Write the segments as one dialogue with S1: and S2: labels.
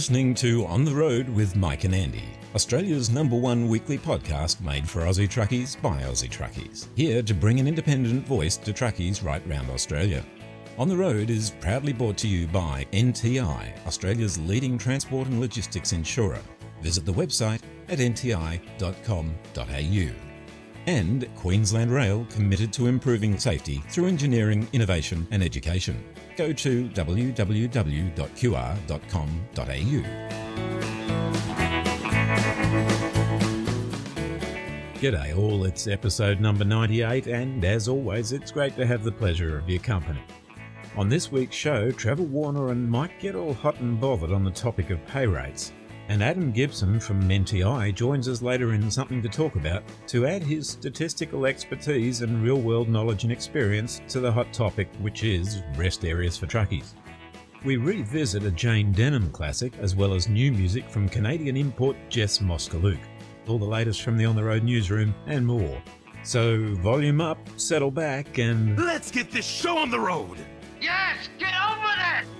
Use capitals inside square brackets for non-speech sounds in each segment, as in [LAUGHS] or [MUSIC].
S1: listening to On the Road with Mike and Andy, Australia's number one weekly podcast made for Aussie truckies by Aussie truckies. Here to bring an independent voice to truckies right round Australia. On the Road is proudly brought to you by NTI, Australia's leading transport and logistics insurer. Visit the website at nti.com.au. And Queensland Rail committed to improving safety through engineering, innovation and education. Go to www.qr.com.au. G'day all, it's episode number 98 and as always it's great to have the pleasure of your company. On this week's show, Trevor Warner and Mike get all hot and bothered on the topic of pay rates. And Adam Gibson from NTI joins us later in Something to Talk About to add his statistical expertise and real world knowledge and experience to the hot topic, which is rest areas for truckies. We revisit a Jane Denham classic as well as new music from Canadian import Jess Moskaluke, all the latest from the On the Road newsroom, and more. So, volume up, settle back, and.
S2: Let's get this show on the road!
S3: Yes, get over with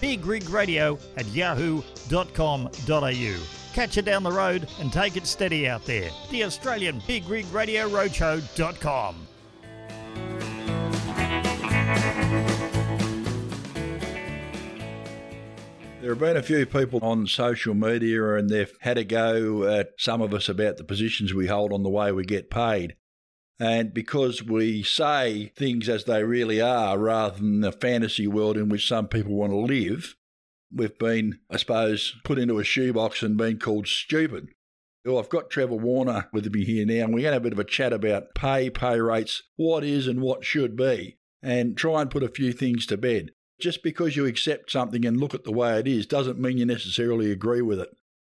S4: bigrigradio at yahoo.com.au. Catch you down the road and take it steady out there. The Australian Big Rig Radio Roadshow.com.
S5: There have been a few people on social media and they've had a go at some of us about the positions we hold on the way we get paid. And because we say things as they really are rather than the fantasy world in which some people want to live, we've been, I suppose, put into a shoebox and been called stupid. Well, I've got Trevor Warner with me here now, and we're going to have a bit of a chat about pay, pay rates, what is and what should be, and try and put a few things to bed. Just because you accept something and look at the way it is doesn't mean you necessarily agree with it.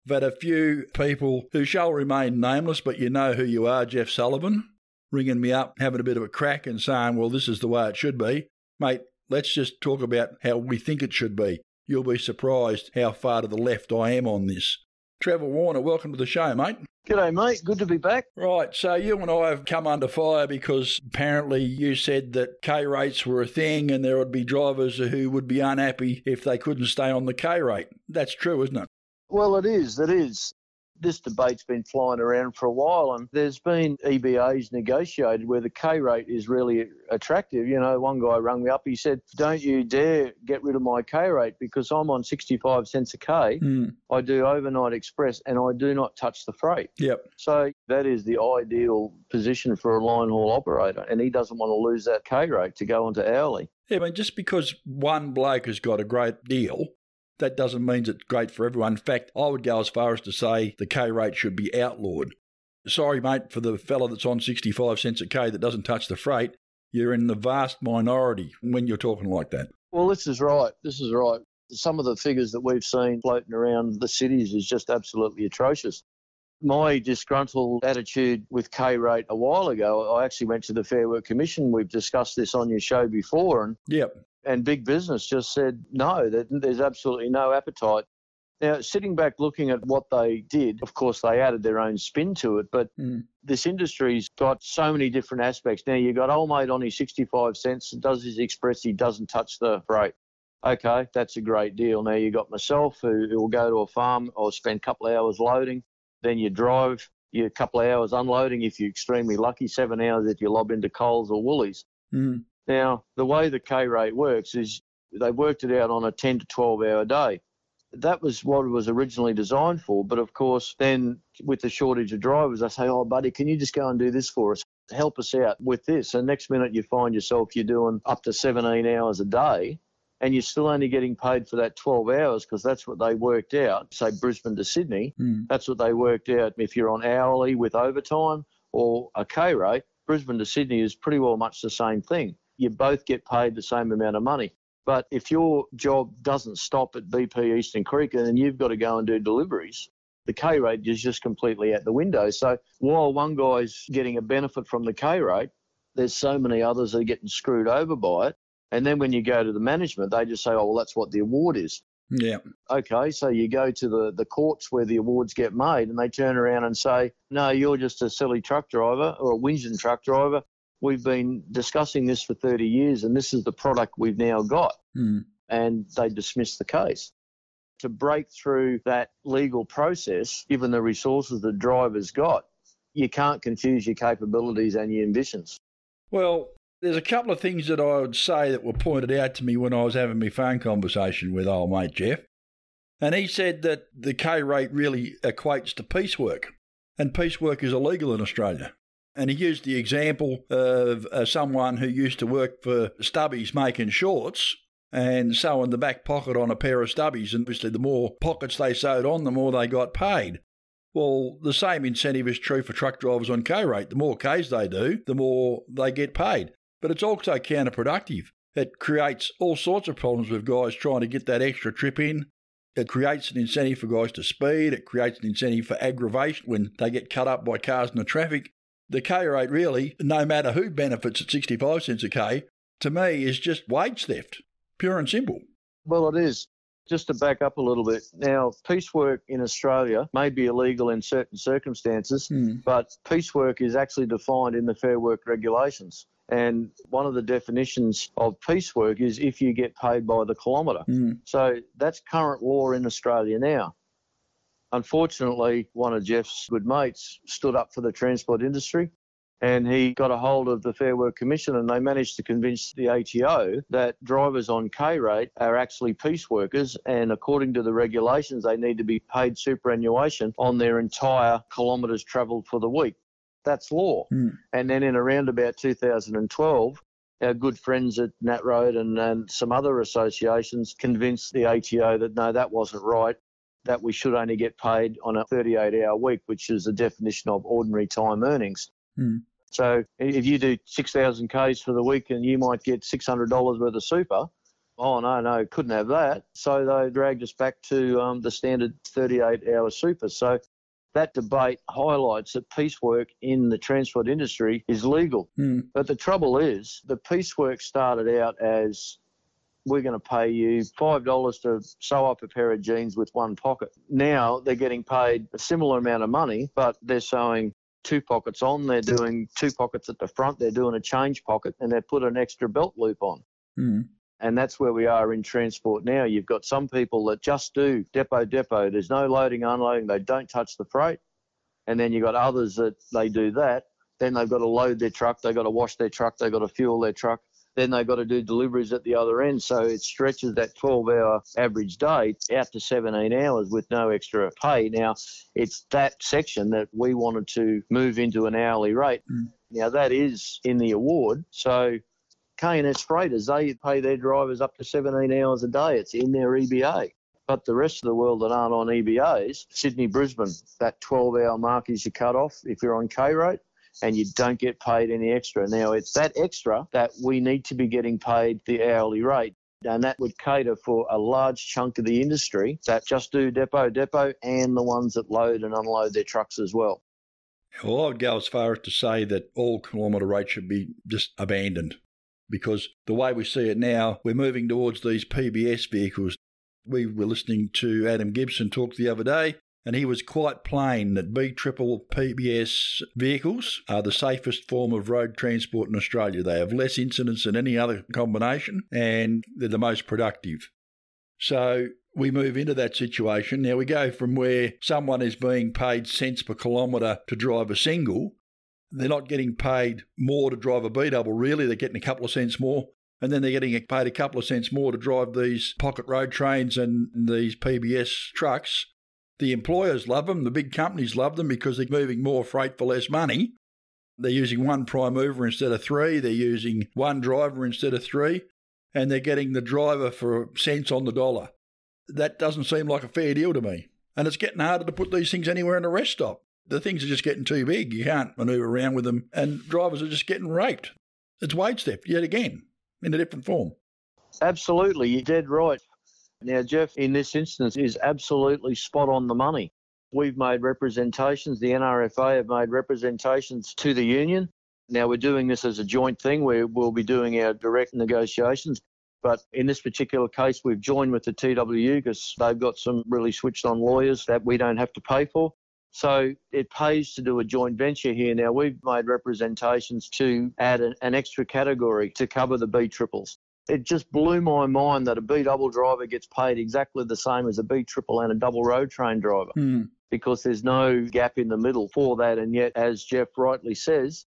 S5: I've had a few people who shall remain nameless, but you know who you are, Jeff Sullivan, ringing me up, having a bit of a crack and saying, well, this is the way it should be. Mate, let's just talk about how we think it should be. You'll be surprised how far to the left I am on this. Trevor Warner, welcome to the show, mate.
S6: G'day, mate. Good to be back.
S5: Right, so you and I have come under fire because apparently you said that K rates were a thing and there would be drivers who would be unhappy if they couldn't stay on the K rate. That's true, isn't it?
S6: Well, it is. It is. This debate's been flying around for a while, and there's been EBAs negotiated where the K rate is really attractive. You know, one guy rang me up. He said, "Don't you dare get rid of my K rate because I'm on 65 cents a K.
S5: Mm.
S6: I do overnight express, and I do not touch the freight."
S5: Yep.
S6: So that is the ideal position for a line haul operator, and he doesn't want to lose that K rate to go onto hourly.
S5: Yeah, I mean, just because one bloke has got a great deal, that doesn't mean it's great for everyone. In fact, I would go as far as to say the K rate should be outlawed. Sorry, mate, for the fella that's on 65 cents a K that doesn't touch the freight, you're in the vast minority when you're talking like that.
S6: Well, this is right. This is right. Some of the figures that we've seen floating around the cities is just absolutely atrocious. My disgruntled attitude with K rate a while ago, I actually went to the Fair Work Commission. We've discussed this on your show before, and
S5: Yep.
S6: and big business just said no, that there's absolutely no appetite. Now, sitting back looking at what they did, of course, they added their own spin to it, but
S5: Mm.
S6: this industry's got so many different aspects. Now, you've got old mate on his 65 cents, does his express, he doesn't touch the freight. Okay, that's a great deal. Now, you've got myself who will go to a farm or spend a couple of hours loading, then you drive, you a couple of hours unloading if you're extremely lucky, seven hours if you lob into Coles or Woolies.
S5: Mm.
S6: Now, the way the K rate works is they worked it out on a 10 to 12 hour day. That was what it was originally designed for. But of course, then with the shortage of drivers, they say, oh, buddy, can you just go and do this for us? Help us out with this. And next minute, you find yourself you're doing up to 17 hours a day and you're still only getting paid for that 12 hours because that's what they worked out. Say Brisbane to Sydney,
S5: Mm.
S6: that's what they worked out. If you're on hourly with overtime or a K rate, Brisbane to Sydney is pretty well much the same thing. you both get paid the same amount of money. But if your job doesn't stop at BP Eastern Creek and then you've got to go and do deliveries, the K rate is just completely out the window. So while one guy's getting a benefit from the K rate, there's so many others that are getting screwed over by it. And then when you go to the management, they just say, oh, well, that's what the award is.
S5: Yeah.
S6: Okay, so you go to the, the courts where the awards get made and they turn around and say, no, you're just a silly truck driver or a whinging truck driver. We've been discussing this for 30 years and this is the product we've now got.
S5: Mm.
S6: And they dismiss the case. To break through that legal process, given the resources the driver's got, you can't confuse your capabilities and your ambitions.
S5: Well, there's a couple of things that I would say that were pointed out to me when I was having my phone conversation with old mate Jeff. And he said that the K rate really equates to piecework, and piecework is illegal in Australia. And he used the example of uh, someone who used to work for Stubbies making shorts and sewing the back pocket on a pair of Stubbies. And obviously, the more pockets they sewed on, the more they got paid. Well, the same incentive is true for truck drivers on K rate. The more Ks they do, the more they get paid but it's also counterproductive. It creates all sorts of problems with guys trying to get that extra trip in. It creates an incentive for guys to speed. It creates an incentive for aggravation when they get cut up by cars in the traffic. The K rate really, no matter who benefits at 65 cents a K, to me is just wage theft, pure and simple.
S6: Well, it is. Just to back up a little bit, now piecework in Australia may be illegal in certain circumstances,
S5: Hmm.
S6: but piecework is actually defined in the Fair Work regulations. And one of the definitions of piecework is if you get paid by the kilometre.
S5: Mm.
S6: So that's current law in Australia now. Unfortunately, one of Jeff's good mates stood up for the transport industry and he got a hold of the Fair Work Commission and they managed to convince the ATO that drivers on K rate are actually piece workers and according to the regulations they need to be paid superannuation on their entire kilometres travelled for the week. That's law.
S5: Hmm.
S6: And then in around about 2012, our good friends at Nat Road and, and some other associations convinced the ATO that no, that wasn't right, that we should only get paid on a 38 hour week, which is the definition of ordinary time earnings.
S5: Hmm.
S6: So if you do 6,000 Ks for the week and you might get $600 worth of super, oh, no, no, couldn't have that. So they dragged us back to um, the standard 38 hour super. So that debate highlights that piecework in the transport industry is legal.
S5: Hmm.
S6: But the trouble is, the piecework started out as we're going to pay you $5 to sew up a pair of jeans with one pocket. Now they're getting paid a similar amount of money, but they're sewing two pockets on, they're doing two pockets at the front, they're doing a change pocket, and they put an extra belt loop on.
S5: Hmm.
S6: And that's where we are in transport now. You've got some people that just do depot depot. There's no loading, unloading. They don't touch the freight. And then you've got others that they do that. Then they've got to load their truck. They've got to wash their truck. They've got to fuel their truck. Then they've got to do deliveries at the other end. So it stretches that 12 hour average day out to 17 hours with no extra pay. Now, it's that section that we wanted to move into an hourly rate.
S5: Mm.
S6: Now, that is in the award. So K&S Freighters, they pay their drivers up to 17 hours a day. It's in their EBA. But the rest of the world that aren't on EBAs, Sydney, Brisbane, that 12 hour mark is your cut off if you're on K rate and you don't get paid any extra. Now, it's that extra that we need to be getting paid the hourly rate. And that would cater for a large chunk of the industry that just do depot depot and the ones that load and unload their trucks as well.
S5: Well, I would go as far as to say that all kilometre rates should be just abandoned because the way we see it now, we're moving towards these PBS vehicles. We were listening to Adam Gibson talk the other day, and he was quite plain that B triple PBS vehicles are the safest form of road transport in Australia. They have less incidents than any other combination, and they're the most productive. So we move into that situation. Now we go from where someone is being paid cents per kilometre to drive a single. They're not getting paid more to drive a B double, really. They're getting a couple of cents more. And then they're getting paid a couple of cents more to drive these pocket road trains and these PBS trucks. The employers love them, the big companies love them because they're moving more freight for less money. They're using one prime mover instead of three, they're using one driver instead of three, and they're getting the driver for cents on the dollar that doesn't seem like a fair deal to me. And it's getting harder to put these things anywhere in a rest stop. The things are just getting too big. You can't manoeuvre around with them, and drivers are just getting raped. It's wage theft yet again. in a different form.
S6: Absolutely, you're dead right. Now, Jeff, in this instance, is absolutely spot on the money. We've made representations, the NRFA have made representations to the union. Now, we're doing this as a joint thing we'll be doing our direct negotiations. But in this particular case, we've joined with the TWU because they've got some really switched on lawyers that we don't have to pay for. So it pays to do a joint venture here. Now, we've made representations to add an, an extra category to cover the B triples it just blew my mind that a B double driver gets paid exactly the same as a B triple and a double road train driver
S5: Mm.
S6: because there's no gap in the middle for that. And yet, as Jeff rightly says,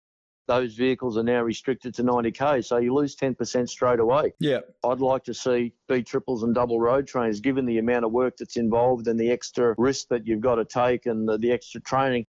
S6: those vehicles are now restricted to 90k, so you lose 10% straight away.
S5: Yeah.
S6: I'd like to see B triples and double road trains, given the amount of work that's involved and the extra risk that you've got to take and the, the extra training.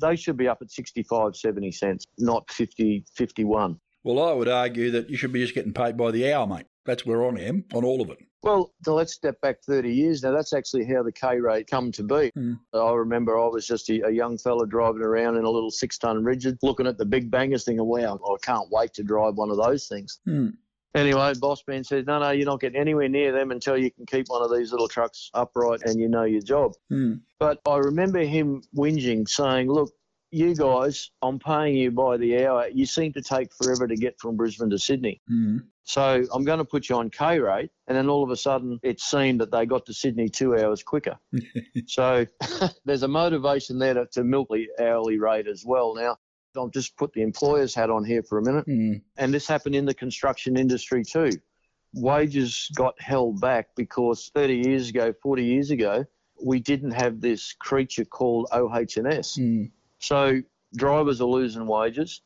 S6: They should be up at 65, 70 cents, not 50, 51.
S5: Well, I would argue that you should be just getting paid by the hour, mate. That's where I am on all of it.
S6: Well, so let's step back 30 years. Now, that's actually how the K rate come to be.
S5: Mm.
S6: I remember I was just a, a young fella driving around in a little six ton rigid, looking at the big bangers, thinking, wow, I can't wait to drive one of those things.
S5: Mm.
S6: Anyway, boss man says, no, no, you're not getting anywhere near them until you can keep one of these little trucks upright and you know your job.
S5: Mm.
S6: But I remember him whinging, saying, look, you guys, I'm paying you by the hour. You seem to take forever to get from Brisbane to Sydney.
S5: Mm.
S6: So I'm going to put you on K rate. And then all of a sudden, it seemed that they got to Sydney two hours quicker. [LAUGHS] so [LAUGHS] there's a motivation there to, to milk the hourly rate as well. Now, I'll just put the employer's hat on here for a minute.
S5: Mm.
S6: And this happened in the construction industry too. Wages got held back because 30 years ago, 40 years ago, we didn't have this creature called OH&S.
S5: Mm.
S6: So drivers are losing wages.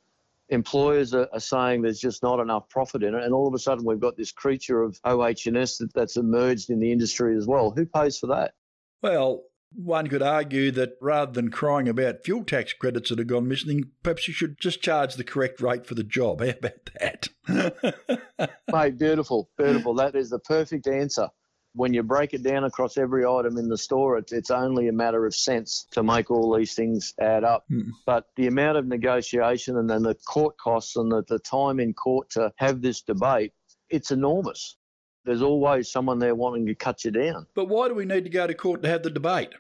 S6: Employers are, are saying there's just not enough profit in it, and all of a sudden we've got this creature of OH&S that, that's emerged in the industry as well. Who pays for that?
S5: Well, one could argue that rather than crying about fuel tax credits that have gone missing, perhaps you should just charge the correct rate for the job. How about that? [LAUGHS]
S6: Mate, beautiful, beautiful. That is the perfect answer. When you break it down across every item in the store, it's, it's only a matter of cents to make all these things add up.
S5: Hmm.
S6: But the amount of negotiation and then the court costs and the, the time in court to have this debate, it's enormous. There's always someone there wanting to cut you down.
S5: But why do we need to go to court to have the debate?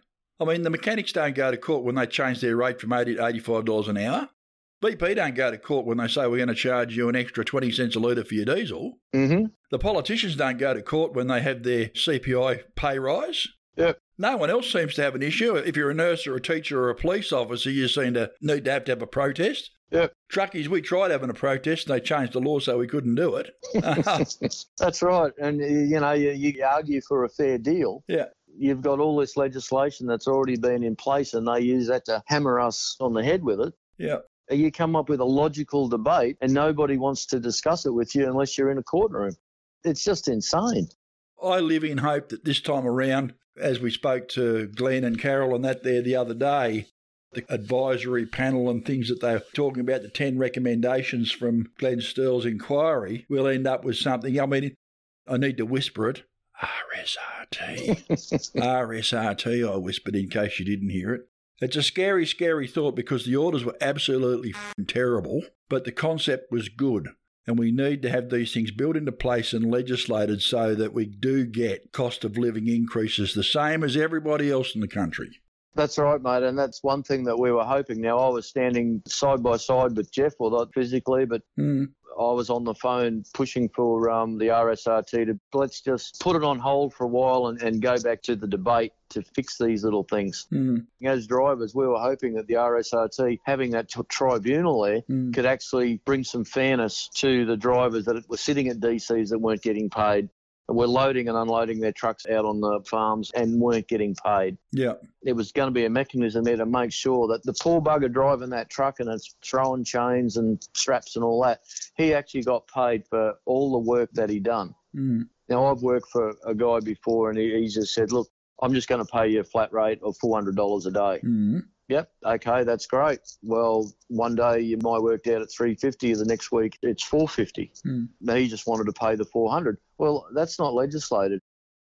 S5: I mean, the mechanics don't go to court when they change their rate from 80 to $85 an hour. BP don't go to court when they say we're going to charge you an extra 20 cents a litre for your diesel.
S6: Mm-hmm.
S5: The politicians don't go to court when they have their CPI pay rise.
S6: Yep.
S5: No one else seems to have an issue. If you're a nurse or a teacher or a police officer, you seem to need to have to have a protest.
S6: Yep.
S5: Truckies, we tried having a protest and they changed the law so we couldn't do it. [LAUGHS] [LAUGHS]
S6: That's right. And, you know, you, you argue for a fair deal.
S5: yeah.
S6: You've got all this legislation that's already been in place, and they use that to hammer us on the head with it.
S5: Yeah.
S6: You come up with a logical debate, and nobody wants to discuss it with you unless you're in a courtroom. It's just insane.
S5: I live in hope that this time around, as we spoke to Glenn and Carol and that there the other day, the advisory panel and things that they're talking about, the 10 recommendations from Glenn Sterle's inquiry, we'll end up with something. I mean, I need to whisper it. RSRT. [LAUGHS] RSRT, I whispered in case you didn't hear it. It's a scary, scary thought because the orders were absolutely terrible, but the concept was good. And we need to have these things built into place and legislated so that we do get cost of living increases the same as everybody else in the country.
S6: That's right, mate. And that's one thing that we were hoping. Now, I was standing side by side with Jeff, well, not physically, but
S5: Mm.
S6: I was on the phone pushing for um, the RSRT to let's just put it on hold for a while and, and go back to the debate to fix these little things.
S5: Mm.
S6: As drivers, we were hoping that the RSRT, having that t- tribunal there,
S5: Mm.
S6: could actually bring some fairness to the drivers that were sitting at DCs that weren't getting paid, were loading and unloading their trucks out on the farms and weren't getting paid.
S5: Yeah.
S6: There was going to be a mechanism there to make sure that the poor bugger driving that truck and it's throwing chains and straps and all that, he actually got paid for all the work that he done.
S5: Mm.
S6: Now, I've worked for a guy before and he, he just said, look, I'm just going to pay you a flat rate of $400 a day.
S5: Mm.
S6: Yep. Okay, that's great. Well, one day you might work out at 350, the next week it's 450.
S5: Hmm.
S6: Now he just wanted to pay the 400. Well, that's not legislated.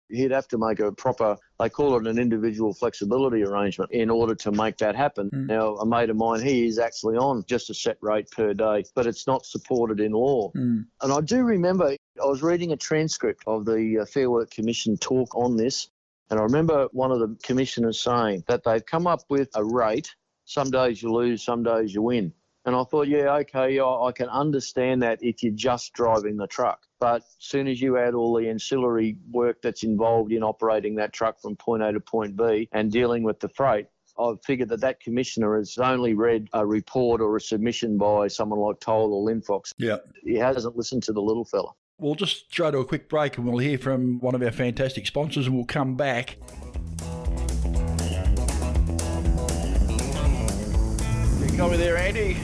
S6: he'd have to make a proper, they call it an individual flexibility arrangement in order to make that happen.
S5: Mm.
S6: Now, a mate of mine, he is actually on just a set rate per day, but it's not supported in law.
S5: Mm.
S6: And I do remember I was reading a transcript of the uh, Fair Work Commission talk on this, and I remember one of the commissioners saying that they've come up with a rate. Some days you lose, some days you win. And I thought, yeah, okay, I, I can understand that if you're just driving the truck. But as soon as you add all the ancillary work that's involved in operating that truck from point A to point B and dealing with the freight, I've figured that that commissioner has only read a report or a submission by someone like Toll or Linfox.
S5: Yeah.
S6: He hasn't listened to the little fella.
S5: We'll just go to a quick break and we'll hear from one of our fantastic sponsors and we'll come back. You got me there, Andy?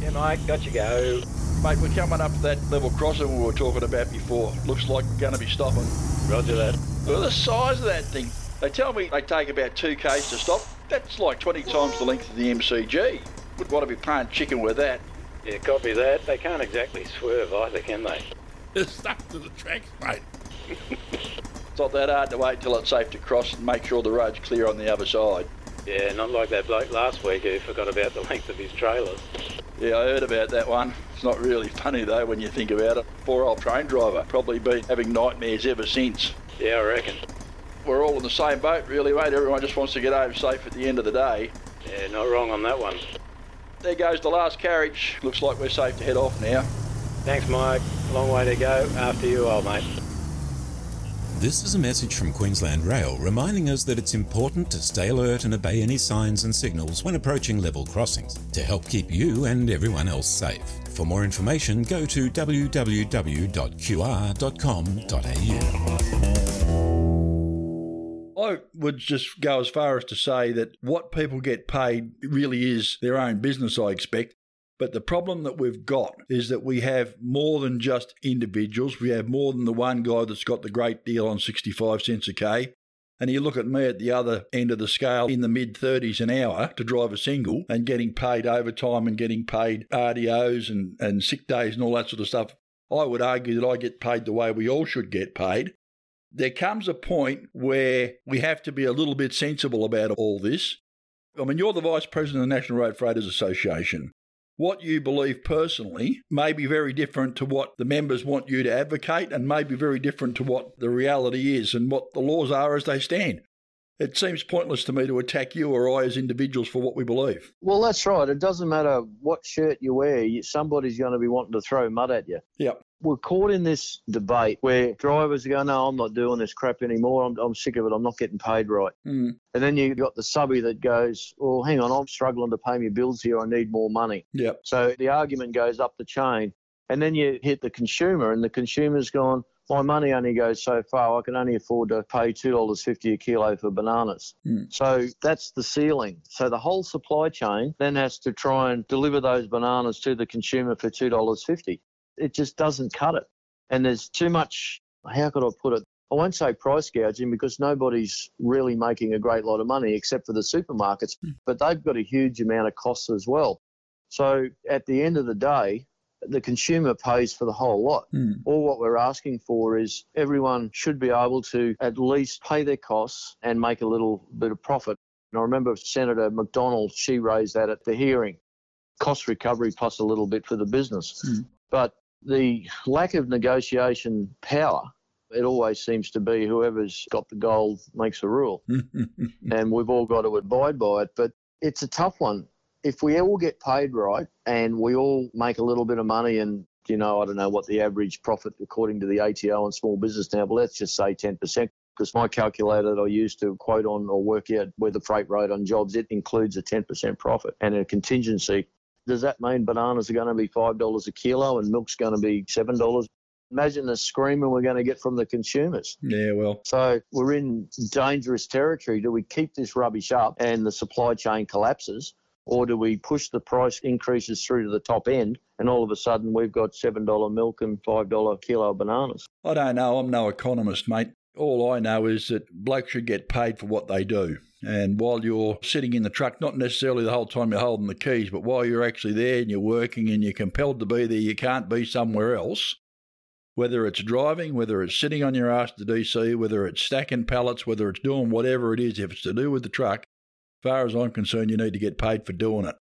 S7: Yeah, mate, got you go.
S5: Mate, we're coming up that level crossing we were talking about before. Looks like we're going to be stopping.
S7: Roger that.
S5: Look at the size of that thing. They tell me they take about 2 k's to stop. That's like 20 times the length of the MCG. Would want to be playing chicken with that.
S7: Yeah, copy that. They can't exactly swerve either, can they?
S2: They're [LAUGHS] stuck to the tracks, mate.
S5: It's not that hard to wait till it's safe to cross and make sure the road's clear on the other side.
S7: Yeah, not like that bloke last week who forgot about the length of his trailer.
S5: Yeah, I heard about that one. It's not really funny though when you think about it. Poor old train driver, probably been having nightmares ever since.
S7: Yeah, I reckon.
S5: We're all in the same boat, really, mate. Everyone just wants to get home safe at the end of the day.
S7: Yeah, not wrong on that one.
S5: There goes the last carriage. Looks like we're safe to head off now.
S7: Thanks, Mike. Long way to go. After you, old mate.
S1: This is a message from Queensland Rail reminding us that it's important to stay alert and obey any signs and signals when approaching level crossings to help keep you and everyone else safe. For more information, go to www.qr.com.au.
S5: I would just go as far as to say that what people get paid really is their own business, I expect. But the problem that we've got is that we have more than just individuals. We have more than the one guy that's got the great deal on 65 cents a K. And you look at me at the other end of the scale in the mid 30s an hour to drive a single and getting paid overtime and getting paid RDOs and, and sick days and all that sort of stuff. I would argue that I get paid the way we all should get paid. There comes a point where we have to be a little bit sensible about all this. I mean, you're the Vice President of the National Road Freighters Association what you believe personally may be very different to what the members want you to advocate and may be very different to what the reality is and what the laws are as they stand. It seems pointless to me to attack you or I as individuals for what we believe.
S6: Well, that's right. It doesn't matter what shirt you wear, somebody's going to be wanting to throw mud at you.
S5: Yep.
S6: We're caught in this debate where drivers go, no, I'm not doing this crap anymore. I'm, I'm sick of it. I'm not getting paid right.
S5: Mm.
S6: And then you've got the subby that goes, well, hang on, I'm struggling to pay my bills here. I need more money.
S5: Yep.
S6: So the argument goes up the chain. And then you hit the consumer, and the consumer's gone, my money only goes so far. I can only afford to pay $2.50 a kilo for bananas.
S5: Mm.
S6: So that's the ceiling. So the whole supply chain then has to try and deliver those bananas to the consumer for $2.50. It just doesn't cut it. And there's too much, how could I put it? I won't say price gouging because nobody's really making a great lot of money except for the supermarkets, but they've got a huge amount of costs as well. So at the end of the day, the consumer pays for the whole lot.
S5: Mm.
S6: All what we're asking for is everyone should be able to at least pay their costs and make a little bit of profit. And I remember Senator McDonald, she raised that at the hearing cost recovery plus a little bit for the business.
S5: Mm.
S6: But the lack of negotiation power, it always seems to be whoever's got the gold makes the rule [LAUGHS] and we've all got to abide by it. But it's a tough one. If we all get paid right and we all make a little bit of money and you know, I don't know what the average profit according to the ATO on small business now, but let's just say 10%, because my calculator that I use to quote on or work out where the freight rate on jobs, it includes a 10% profit and a contingency. Does that mean bananas are going to be $5 a kilo and milk's going to be $7? Imagine the screaming we're going to get from the consumers.
S5: Yeah, well,
S6: So we're in dangerous territory. Do we keep this rubbish up and the supply chain collapses, or do we push the price increases through to the top end and all of a sudden we've got $7 milk and $5 kilo bananas?
S5: I don't know. I'm no economist, mate. All I know is that blokes should get paid for what they do. And while you're sitting in the truck, not necessarily the whole time you're holding the keys, but while you're actually there and you're working and you're compelled to be there, you can't be somewhere else. Whether it's driving, whether it's sitting on your ass to DC, whether it's stacking pallets, whether it's doing whatever it is, if it's to do with the truck, far as I'm concerned, you need to get paid for doing it.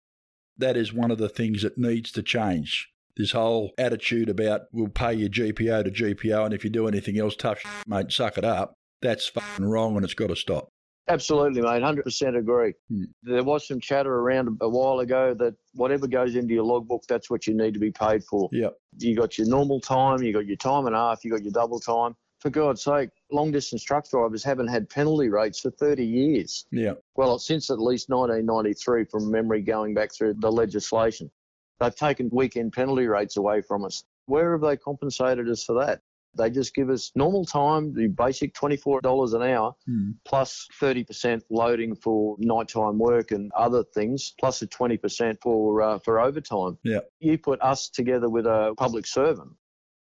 S5: That is one of the things that needs to change. This whole attitude about we'll pay your GPO to GPO, and if you do anything else, tough shit, [LAUGHS] mate, suck it up. That's fucking wrong, and it's got to stop.
S6: Absolutely, mate. Hundred percent agree.
S5: Hmm.
S6: There was some chatter around a while ago that whatever goes into your logbook, that's what you need to be paid for.
S5: Yep.
S6: You got your normal time, you got your time and a half, you got your double time. For God's sake, long distance truck drivers haven't had penalty rates for 30 years.
S5: Yeah.
S6: Well, since at least 1993, from memory going back through the legislation. They've taken weekend penalty rates away from us. Where have they compensated us for that? They just give us normal time, the basic $24 an hour,
S5: Hmm.
S6: plus 30% loading for nighttime work and other things, plus a 20% for uh, for overtime.
S5: Yeah.
S6: You put us together with a public servant.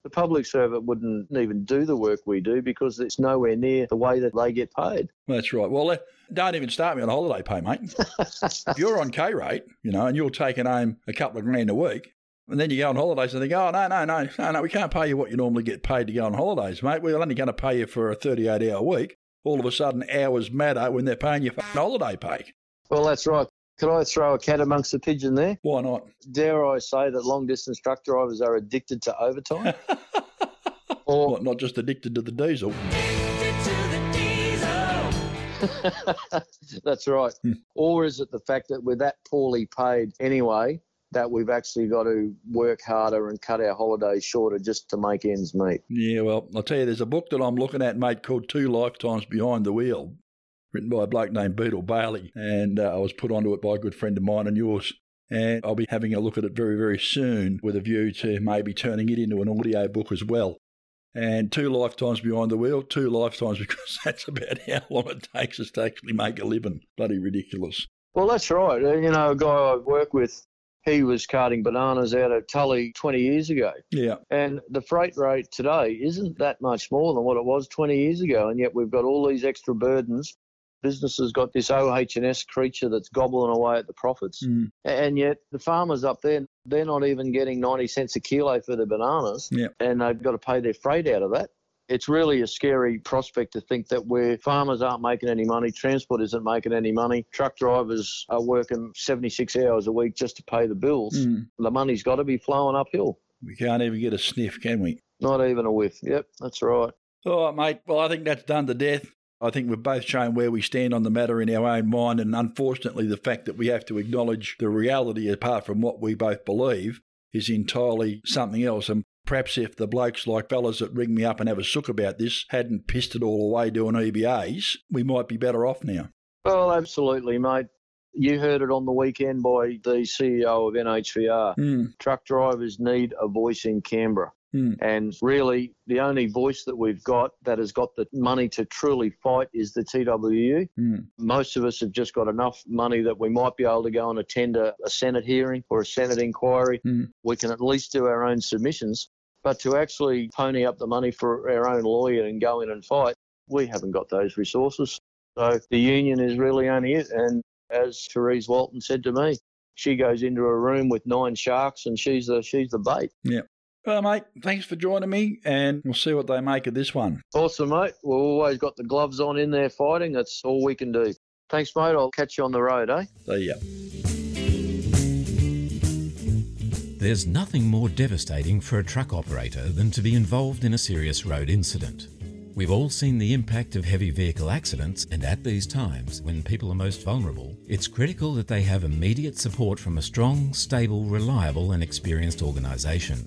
S6: The public servant wouldn't even do the work we do because it's nowhere near the way that they get paid.
S5: That's right. Well, don't even start me on holiday pay, mate. if [LAUGHS] you're on K rate, you know, and you're taking home a couple of grand a week, and then you go on holidays and they go, oh, no, no, no, no, no, we can't pay you what you normally get paid to go on holidays, mate. We're only going to pay you for a 38 hour week. All of a sudden, hours matter when they're paying you for holiday pay.
S6: Well, that's right. Could I throw a cat amongst the pigeon there?
S5: Why not?
S6: Dare I say that long distance truck drivers are addicted to overtime? [LAUGHS] or
S5: What, not just addicted to the diesel? [LAUGHS]
S6: That's right.
S5: Hmm.
S6: Or is it the fact that we're that poorly paid anyway that we've actually got to work harder and cut our holidays shorter just to make ends meet?
S5: Yeah, well, I'll tell you, there's a book that I'm looking at, mate, called Two Lifetimes Behind the Wheel, written by a bloke named Beetle Bailey, and uh, I was put onto it by a good friend of mine and yours. And I'll be having a look at it very, very soon with a view to maybe turning it into an audio book as well. And two lifetimes behind the wheel, two lifetimes [LAUGHS] because that's about how long it takes us to actually make a living. Bloody ridiculous.
S6: Well, that's right. Uh, You know, a guy I work with, he was carting bananas out of Tully 20 years ago.
S5: Yeah,
S6: And the freight rate today isn't that much more than what it was 20 years ago. And yet we've got all these extra burdens. Businesses got this OH&S creature that's gobbling away at the profits.
S5: Mm.
S6: And yet the farmers up there, they're not even getting 90 cents a kilo for their bananas.
S5: Yeah.
S6: And they've got to pay their freight out of that. It's really a scary prospect to think that where farmers aren't making any money, transport isn't making any money, truck drivers are working 76 hours a week just to pay the bills.
S5: Mm.
S6: The money's got to be flowing uphill.
S5: we can't even get a sniff, can we?
S6: Not even a whiff. Yep, that's right.
S5: All right, mate. Well, I think that's done to death. I think we've both shown where we stand on the matter in our own mind, and unfortunately, the fact that we have to acknowledge the reality apart from what we both believe is entirely something else. And perhaps if the blokes like fellas that ring me up and have a sook about this hadn't pissed it all away doing EBAs, we might be better off now.
S6: Well, absolutely, mate. You heard it on the weekend by the CEO of NHVR.
S5: Hmm.
S6: Truck drivers need a voice in Canberra.
S5: Hmm.
S6: And really, the only voice that we've got that has got the money to truly fight is the TWU.
S5: Hmm.
S6: Most of us have just got enough money that we might be able to go and attend a, a Senate hearing or a Senate inquiry.
S5: Hmm.
S6: We can at least do our own submissions. But to actually pony up the money for our own lawyer and go in and fight, we haven't got those resources. So the union is really only it. And as Therese Walton said to me, she goes into a room with nine sharks and she's the she's the bait.
S5: Well, mate, thanks for joining me, and we'll see what they make of this one.
S6: Awesome, mate. We've always got the gloves on in there fighting. That's all we can do. Thanks, mate. I'll catch you on the road, eh?
S5: See ya.
S1: There's nothing more devastating for a truck operator than to be involved in a serious road incident. We've all seen the impact of heavy vehicle accidents, and at these times, when people are most vulnerable, it's critical that they have immediate support from a strong, stable, reliable, and experienced organisation.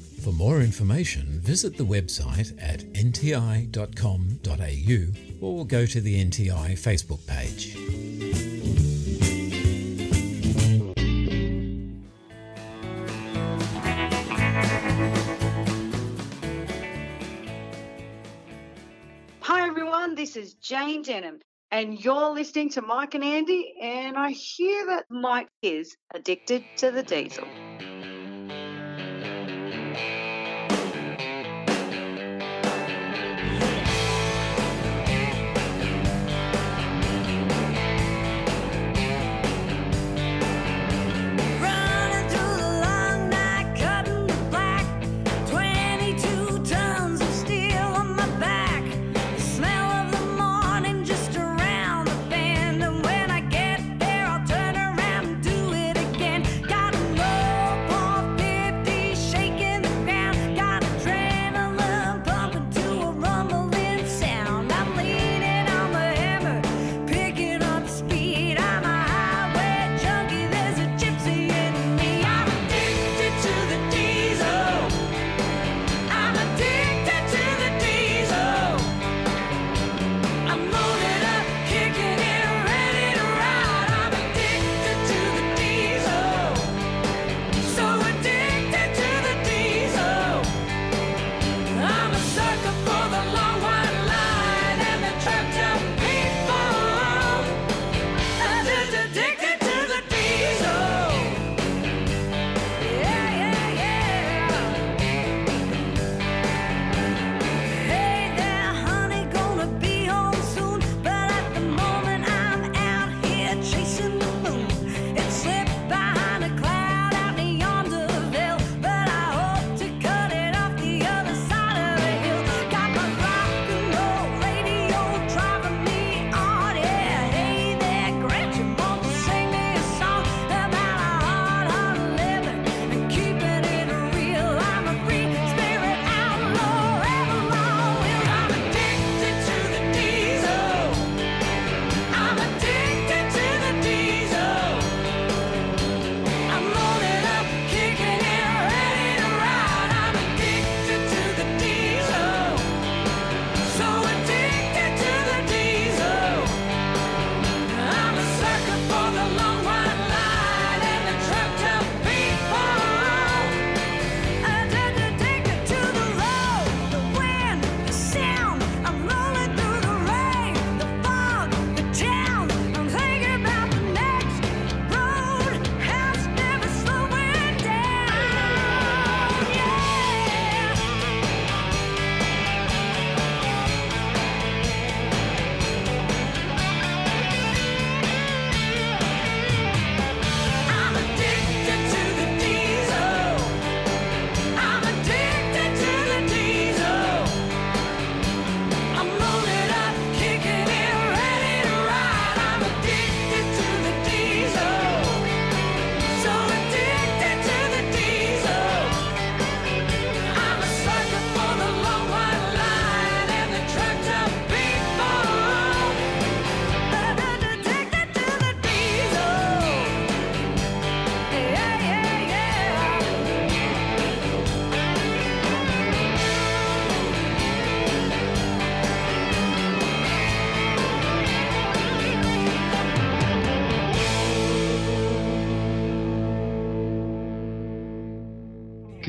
S1: For more information, visit the website at nti.com.au or go to the NTI Facebook page.
S8: Hi everyone. This is Jane Denham, and you're listening to Mike and Andy. And I hear that Mike is addicted to the diesel.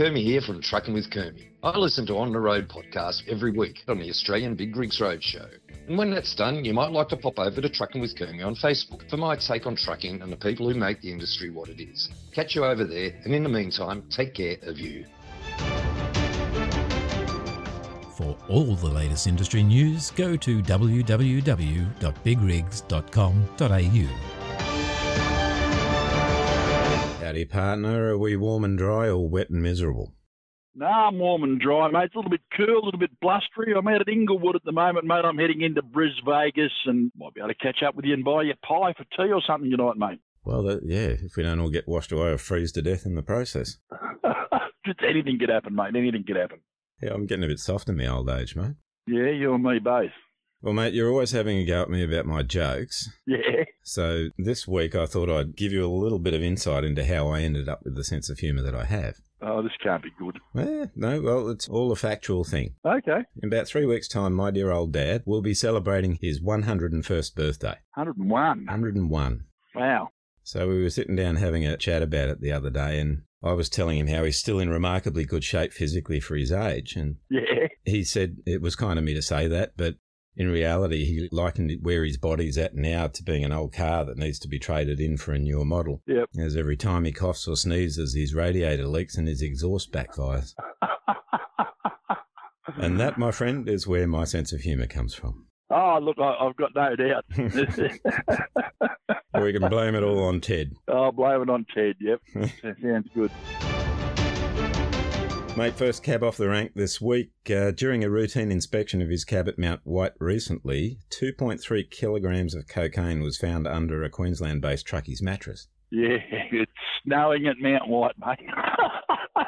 S9: Kermie here from Trucking with Kermie. I listen to On the Road podcast every week on the Australian Big Rigs Road Show. And when that's done, you might like to pop over to Trucking with Kermie on Facebook for my take on trucking and the people who make the industry what it is. Catch you over there, and in the meantime, take care of you.
S1: For all the latest industry news, go to www.bigrigs.com.au. Howdy, partner. Are we warm and dry or wet and miserable?
S10: Nah, I'm warm and dry, mate. It's a little bit cool, a little bit blustery. I'm out at Inglewood at the moment, mate. I'm heading into Bris Vegas and might be able to catch up with you and buy you a pie for tea or something tonight, mate.
S1: Well, that, yeah, if we don't all get washed away or freeze to death in the process. [LAUGHS]
S10: Just anything could happen, mate. Anything could happen.
S1: Yeah, I'm getting a bit soft in my old age, mate.
S10: Yeah, you and me both.
S1: Well, mate, you're always having a go at me about my jokes.
S10: Yeah.
S1: So this week I thought I'd give you a little bit of insight into how I ended up with the sense of humour that I have.
S10: Oh, this can't be good.
S1: Eh, no, well, it's all a factual thing.
S10: Okay.
S1: In about three weeks' time, my dear old dad will be celebrating his 101st birthday.
S10: 101.
S1: 101.
S10: Wow.
S1: So we were sitting down having a chat about it the other day, and I was telling him how he's still in remarkably good shape physically for his age. And
S10: Yeah.
S1: he said it was kind of me to say that, but In reality, he likened where his body's at now to being an old car that needs to be traded in for a newer model.
S10: Yep.
S1: As every time he coughs or sneezes, his radiator leaks and his exhaust backfires. [LAUGHS] and that, my friend, is where my sense of humour comes from.
S10: Oh, look, I, I've got no doubt. [LAUGHS] [LAUGHS]
S1: We can blame it all on Ted.
S10: I'll blame it on Ted, yep. Sounds good.
S1: Mate, first cab off the rank this week. Uh, during a routine inspection of his cab at Mount White recently, 2.3 kilograms of cocaine was found under a Queensland based truckie's mattress.
S10: Yeah, [LAUGHS] it's snowing at Mount White, mate. [LAUGHS]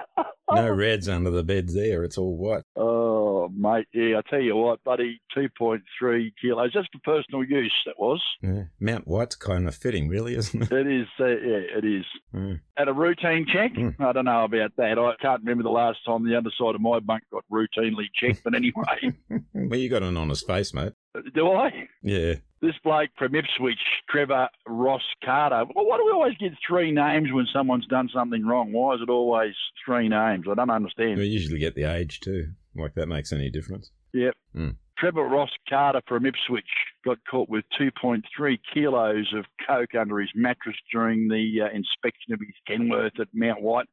S1: No reds under the beds there, it's all white.
S10: Oh, mate, yeah, I tell you what, buddy, 2.3 kilos. Just for personal use, that was.
S1: Yeah. Mount White's kind of fitting, really, isn't it?
S10: It is, uh, yeah, it is.
S1: Mm.
S10: At a routine check, I don't know about that. I can't remember the last time the underside of my bunk got routinely checked, but anyway. [LAUGHS]
S1: Well, you got an honest face, mate.
S10: Do I?
S1: Yeah.
S10: This bloke from Ipswich, Trevor Ross Carter. Well, why do we always get three names when someone's done something wrong? Why is it always three names? I don't understand.
S1: We usually get the age too. Like that makes any difference.
S10: Yep.
S1: Mm.
S10: Trevor Ross Carter from Ipswich got caught with 2.3 kilos of coke under his mattress during the uh, inspection of his Kenworth at Mount White.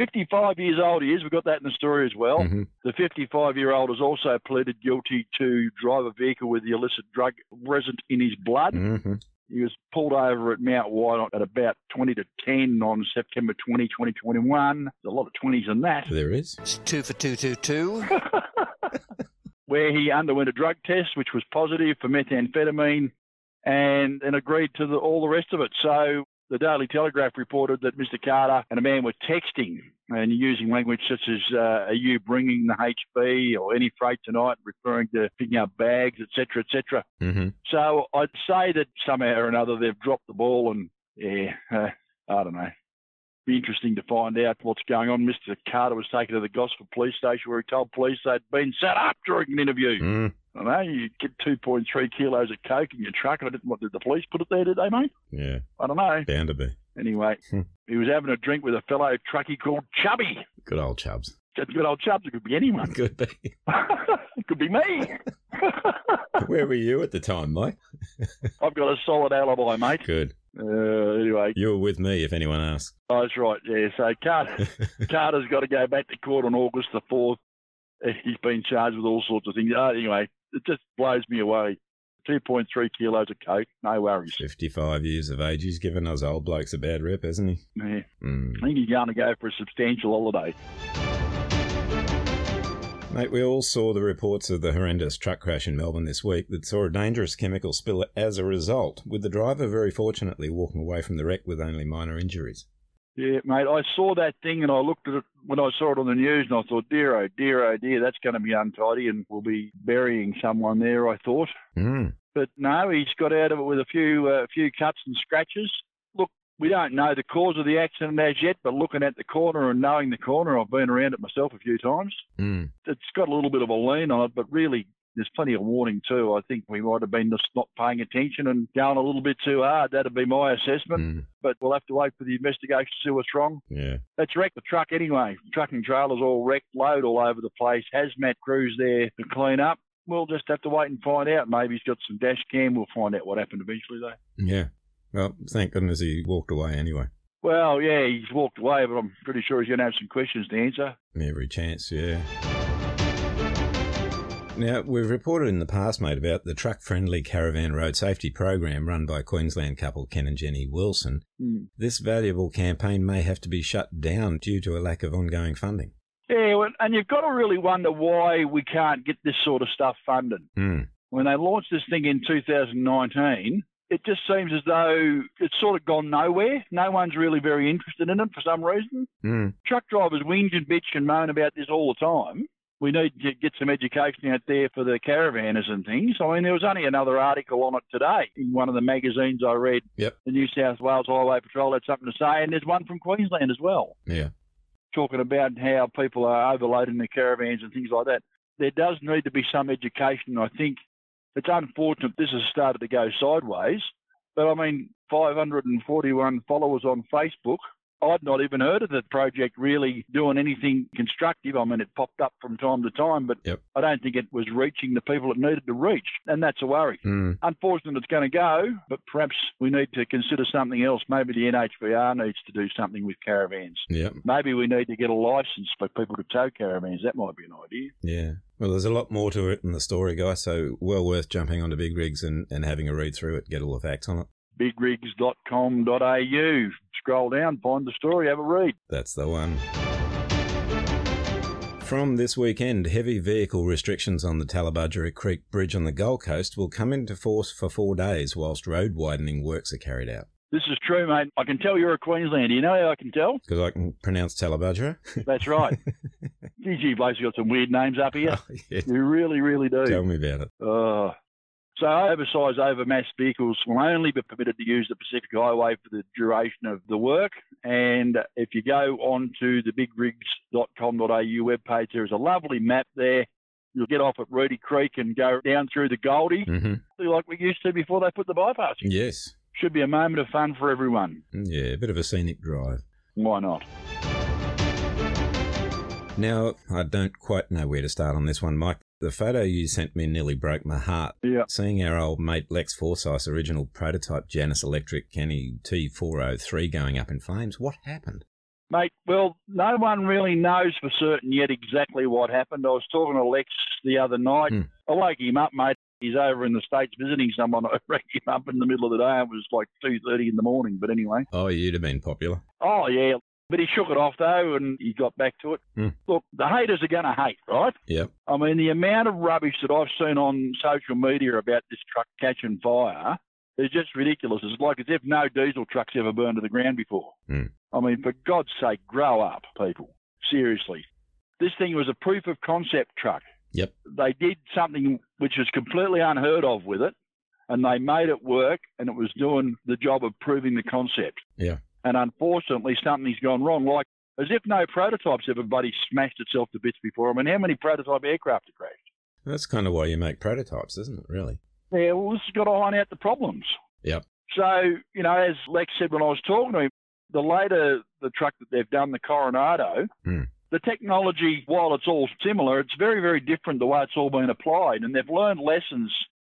S10: 55 years old he is. We've got that in the story as well.
S1: Mhm.
S10: The 55 year old has also pleaded guilty to drive a vehicle with the illicit drug present in his blood.
S1: hmm
S10: He was pulled over at Mount White at about 20 to 10 on September 20, 2021. There's a lot of 20s in that.
S1: There is.
S11: It's Two for two, two, two. [LAUGHS]
S10: where he underwent a drug test, which was positive for methamphetamine, and and agreed to the, all the rest of it. So the Daily Telegraph reported that Mr. Carter and a man were texting and using language such as uh, "Are you bringing the HB?" or "Any freight tonight?" referring to picking up bags, etc., etc.
S1: hmm
S10: So I'd say that somehow or another they've dropped the ball, and yeah, uh, I don't know. Be interesting to find out what's going on. Mr. Carter was taken to the Gosford police station where he told police they'd been set up during an interview.
S1: Mm.
S10: I know you get 2.3 kilos of coke in your truck. I didn't. What did the police put it there? Did they, mate?
S1: Yeah.
S10: I don't know.
S1: Bound to be.
S10: Anyway,
S1: Hmm.
S10: he was having a drink with a fellow truckie called Chubby.
S1: Good old Chubbs.
S10: That's good old Chubbs. It could be anyone.
S1: Could be. [LAUGHS]
S10: it could be me. [LAUGHS]
S1: Where were you at the time, mate?
S10: I've got a solid alibi, mate.
S1: Good.
S10: Uh, anyway,
S1: You were with me, if anyone asks.
S10: Oh, that's right. Yeah. So Carter, [LAUGHS] Carter's got to go back to court on August the fourth. He's been charged with all sorts of things. Uh, anyway, it just blows me away. 2.3 kilos of coke, no worries.
S1: 55 years of age. He's given us old blokes a bad rep, hasn't he?
S10: Yeah.
S1: Mm.
S10: I think he's going to go for a substantial holiday.
S1: Mate, we all saw the reports of the horrendous truck crash in Melbourne this week that saw a dangerous chemical spill as a result, with the driver very fortunately walking away from the wreck with only minor injuries.
S10: Yeah, mate, I saw that thing and I looked at it when I saw it on the news and I thought, dear, oh, dear, oh, dear, that's going to be untidy and we'll be burying someone there, I thought.
S1: Mm.
S10: But no, he's got out of it with a few uh, few cuts and scratches. We don't know the cause of the accident as yet, but looking at the corner and knowing the corner, I've been around it myself a few times.
S1: Mm.
S10: It's got a little bit of a lean on it, but really there's plenty of warning too. I think we might have been just not paying attention and going a little bit too hard. That'd be my assessment.
S1: Mm.
S10: But we'll have to wait for the investigation to see what's wrong.
S1: Yeah.
S10: Let's wreck the truck anyway. Truck and trailers all wrecked, load all over the place. Hazmat crews there to clean up. We'll just have to wait and find out. Maybe he's got some dash cam. We'll find out what happened eventually, though.
S1: Yeah. Well, thank goodness he walked away anyway.
S10: Well, yeah, he's walked away, but I'm pretty sure he's going to have some questions to answer.
S1: Every chance, yeah. Now, we've reported in the past, mate, about the truck friendly caravan road safety program run by Queensland couple Ken and Jenny Wilson.
S10: Hmm.
S1: This valuable campaign may have to be shut down due to a lack of ongoing funding.
S10: Yeah, and you've got to really wonder why we can't get this sort of stuff funded.
S1: Hmm.
S10: When they launched this thing in 2019, it just seems as though it's sort of gone nowhere. No one's really very interested in it for some reason.
S1: Hmm.
S10: Truck drivers whinge and bitch and moan about this all the time. We need to get some education out there for the caravanners and things. I mean, there was only another article on it today in one of the magazines I read.
S1: Yep.
S10: The New South Wales Highway Patrol had something to say, and there's one from Queensland as well
S1: Yeah.
S10: talking about how people are overloading their caravans and things like that. There does need to be some education. I think it's unfortunate this has started to go sideways, but I mean, 541 followers on Facebook, I'd not even heard of the project really doing anything constructive. I mean, it popped up from time to time, but
S12: Yep.
S10: I don't think it was reaching the people it needed to reach, and that's a worry.
S12: Mm.
S10: Unfortunate it's going to go, but perhaps we need to consider something else. Maybe the NHVR needs to do something with caravans.
S12: Yep.
S10: Maybe we need to get a license for people to tow caravans. That might be an idea.
S12: Yeah. Well, there's a lot more to it in the story, guys, so well worth jumping onto Big Rigs and, and having a read through it, get all the facts on it.
S10: Bigrigs.com.au. Scroll down, find the story, have a read.
S12: That's the one. From this weekend, heavy vehicle restrictions on the Tallebudgera Creek Bridge on the Gold Coast will come into force for four days whilst road widening works are carried out.
S10: This is true, mate. I can tell you're a Queenslander. You know how I can tell? [LAUGHS]
S12: Because I can pronounce Tallebudgera. [LAUGHS]
S10: That's right. Geez, you blokes got some weird names up here. [LAUGHS]
S12: yeah.
S10: You really, really do.
S12: Tell me about it.
S10: Uh, so oversized, overmassed vehicles will only be permitted to use the Pacific Highway for the duration of the work. And if you go on to the bigrigs.com.au webpage, there's a lovely map there. You'll get off at Reedy Creek and go down through the Goldie,
S12: hmm
S10: like we used to before they put the bypass. in.
S12: Yes.
S10: Should be a moment of fun for everyone.
S12: Yeah, a bit of a scenic drive.
S10: Why not?
S12: Now, I don't quite know where to start on this one, Mike. The photo you sent me nearly broke my heart.
S10: Yeah.
S12: Seeing our old mate Lex Forsyth's original prototype Janus Electric Kenny T403 going up in flames. What happened?
S10: Mate, well, no one really knows for certain yet exactly what happened. I was talking to Lex the other night.
S12: Hmm.
S10: I woke him up, mate. He's over in the States visiting someone. [LAUGHS] I rang him up in the middle of the day. It was like 2.30 in the morning, but anyway.
S12: Oh, you'd have been popular.
S10: Oh, yeah. But he shook it off, though, and he got back to it.
S12: Hmm.
S10: Look, the haters are going to hate, right?
S12: Yep.
S10: I mean, the amount of rubbish that I've seen on social media about this truck catching fire is just ridiculous. It's like as if no diesel truck's ever burned to the ground before.
S12: Hmm.
S10: I mean, for God's sake, grow up, people. Seriously. This thing was a proof of concept truck.
S12: Yep.
S10: They did something which was completely unheard of with it, and they made it work, and it was doing the job of proving the concept.
S12: Yeah.
S10: And unfortunately, something's gone wrong. Like, as if no prototypes ever bloody smashed itself to bits before. I mean, how many prototype aircraft have crashed?
S12: That's kind of why you make prototypes, isn't it, really?
S10: Yeah, well, this has got to iron out the problems.
S12: Yep.
S10: So, you know, as Lex said when I was talking to him, the later the truck that they've done, the Coronado,
S12: Hmm.
S10: the technology, while it's all similar, it's very, very different the way it's all been applied. And they've learned lessons,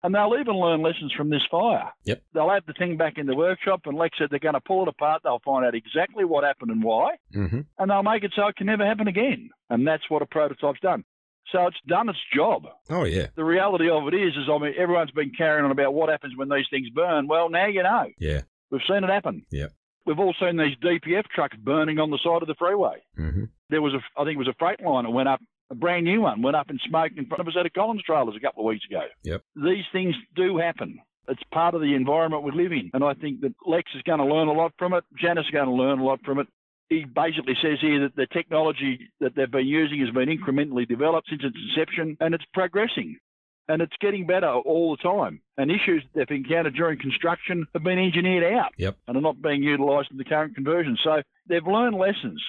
S10: and they'll even learn lessons from this fire.
S12: Yep.
S10: They'll have the thing back in the workshop, and Lex said they're going to pull it apart. They'll find out exactly what happened and why,
S12: Mm-hmm.
S10: and they'll make it so it can never happen again. And that's what a prototype's done. So it's done its job.
S12: Oh, yeah.
S10: The reality of it is, is I mean, everyone's been carrying on about what happens when these things burn. Well, now you know.
S12: Yeah.
S10: We've seen it happen.
S12: Yeah.
S10: We've all seen these DPF trucks burning on the side of the freeway.
S12: Mm-hmm.
S10: There was a, I think it was a Freightliner that went up, a brand new one went up in smoke in front of us at a Collins trailers a couple of weeks ago.
S12: Yep.
S10: These things do happen. It's part of the environment we live in, and I think that Lex is going to learn a lot from it. Janus is going to learn a lot from it. He basically says here that the technology that they've been using has been incrementally developed since its inception, and it's progressing and it's getting better all the time. And issues that they've encountered during construction have been engineered out
S12: Yep.
S10: and are not being utilised in the current conversion. So they've learned lessons.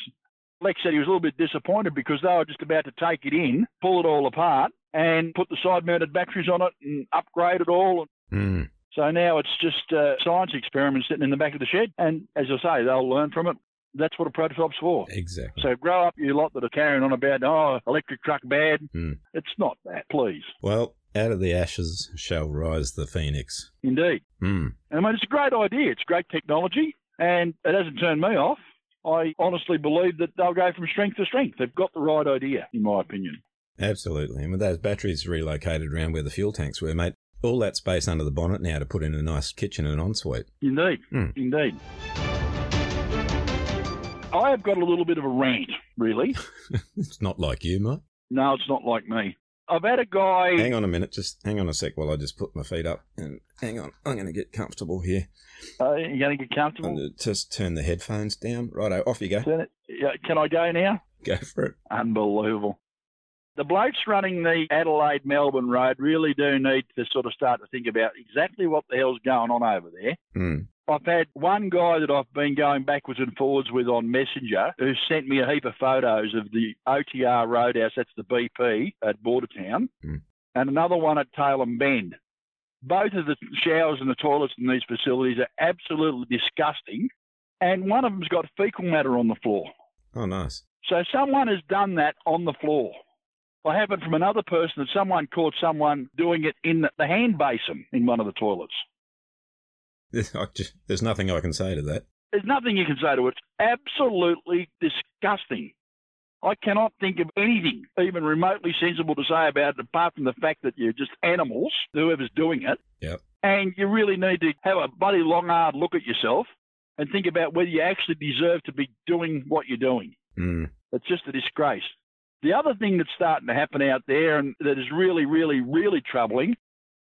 S10: Lex said he was a little bit disappointed because they were just about to take it in, pull it all apart, and put the side mounted batteries on it and upgrade it all.
S12: Mm.
S10: So now it's just a science experiment sitting in the back of the shed. And as I say, they'll learn from it. That's what a prototype's for.
S12: Exactly.
S10: So grow up, you lot that are carrying on about, oh, electric truck bad.
S12: Hmm.
S10: It's not that, please.
S12: Well, out of the ashes shall rise the phoenix.
S10: Indeed.
S12: Hmm.
S10: And I mean, it's a great idea. It's great technology, and it hasn't turned me off. I honestly believe that they'll go from strength to strength. They've got the right idea, in my opinion.
S12: Absolutely. And with those batteries relocated around where the fuel tanks were, mate, all that space under the bonnet now to put in a nice kitchen and ensuite.
S10: Indeed.
S12: Hmm.
S10: Indeed. I have got a little bit of a rant, really. [LAUGHS]
S12: It's not like you, mate.
S10: No, it's not like me. I've had a guy.
S12: Hang on a minute. Just hang on a sec while I just put my feet up. And hang on. I'm going to get comfortable here.
S10: Uh, you going to get comfortable?
S12: to just turn the headphones down. Righto, off you go.
S10: Turn it- yeah, Can I go now?
S12: Go for it.
S10: Unbelievable. The blokes running the Adelaide Melbourne road really do need to sort of start to think about exactly what the hell's going on over there.
S12: Hmm.
S10: I've had one guy that I've been going backwards and forwards with on Messenger who sent me a heap of photos of the OTR Roadhouse, that's the BP at Bordertown,
S12: Hmm.
S10: and another one at Tailem Bend. Both of the showers and the toilets in these facilities are absolutely disgusting and one of them's got fecal matter on the floor.
S1: Oh, nice.
S10: So someone has done that on the floor. I have it from another person that someone caught someone doing it in the hand basin in one of the toilets.
S1: Just- There's nothing I can say to that.
S10: There's nothing you can say to it. It's absolutely disgusting. I cannot think of anything even remotely sensible to say about it apart from the fact that you're just animals, whoever's doing it.
S1: Yep.
S10: And you really need to have a bloody long hard look at yourself and think about whether you actually deserve to be doing what you're doing.
S1: Mm.
S10: It's just a disgrace. The other thing that's starting to happen out there and that is really, really, really troubling,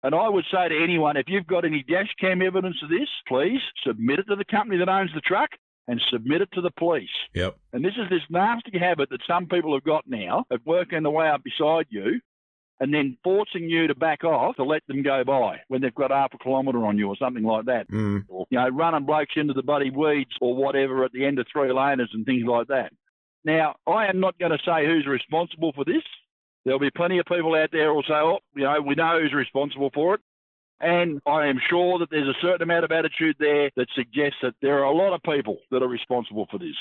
S10: and I would say to anyone, if you've got any dash cam evidence of this, please submit it to the company that owns the truck and submit it to the police.
S1: Yep.
S10: And this is this nasty habit that some people have got now of working the way up beside you and then forcing you to back off to let them go by when they've got half a kilometre on you or something like that.
S1: Mm.
S10: Or, you know, running blokes into the bloody weeds or whatever at the end of three laners and things like that. Now, I am not going to say who's responsible for this. There'll be plenty of people out there who will say, oh, you know, we know who's responsible for it. And I am sure that there's a certain amount of attitude there that suggests that there are a lot of people that are responsible for this.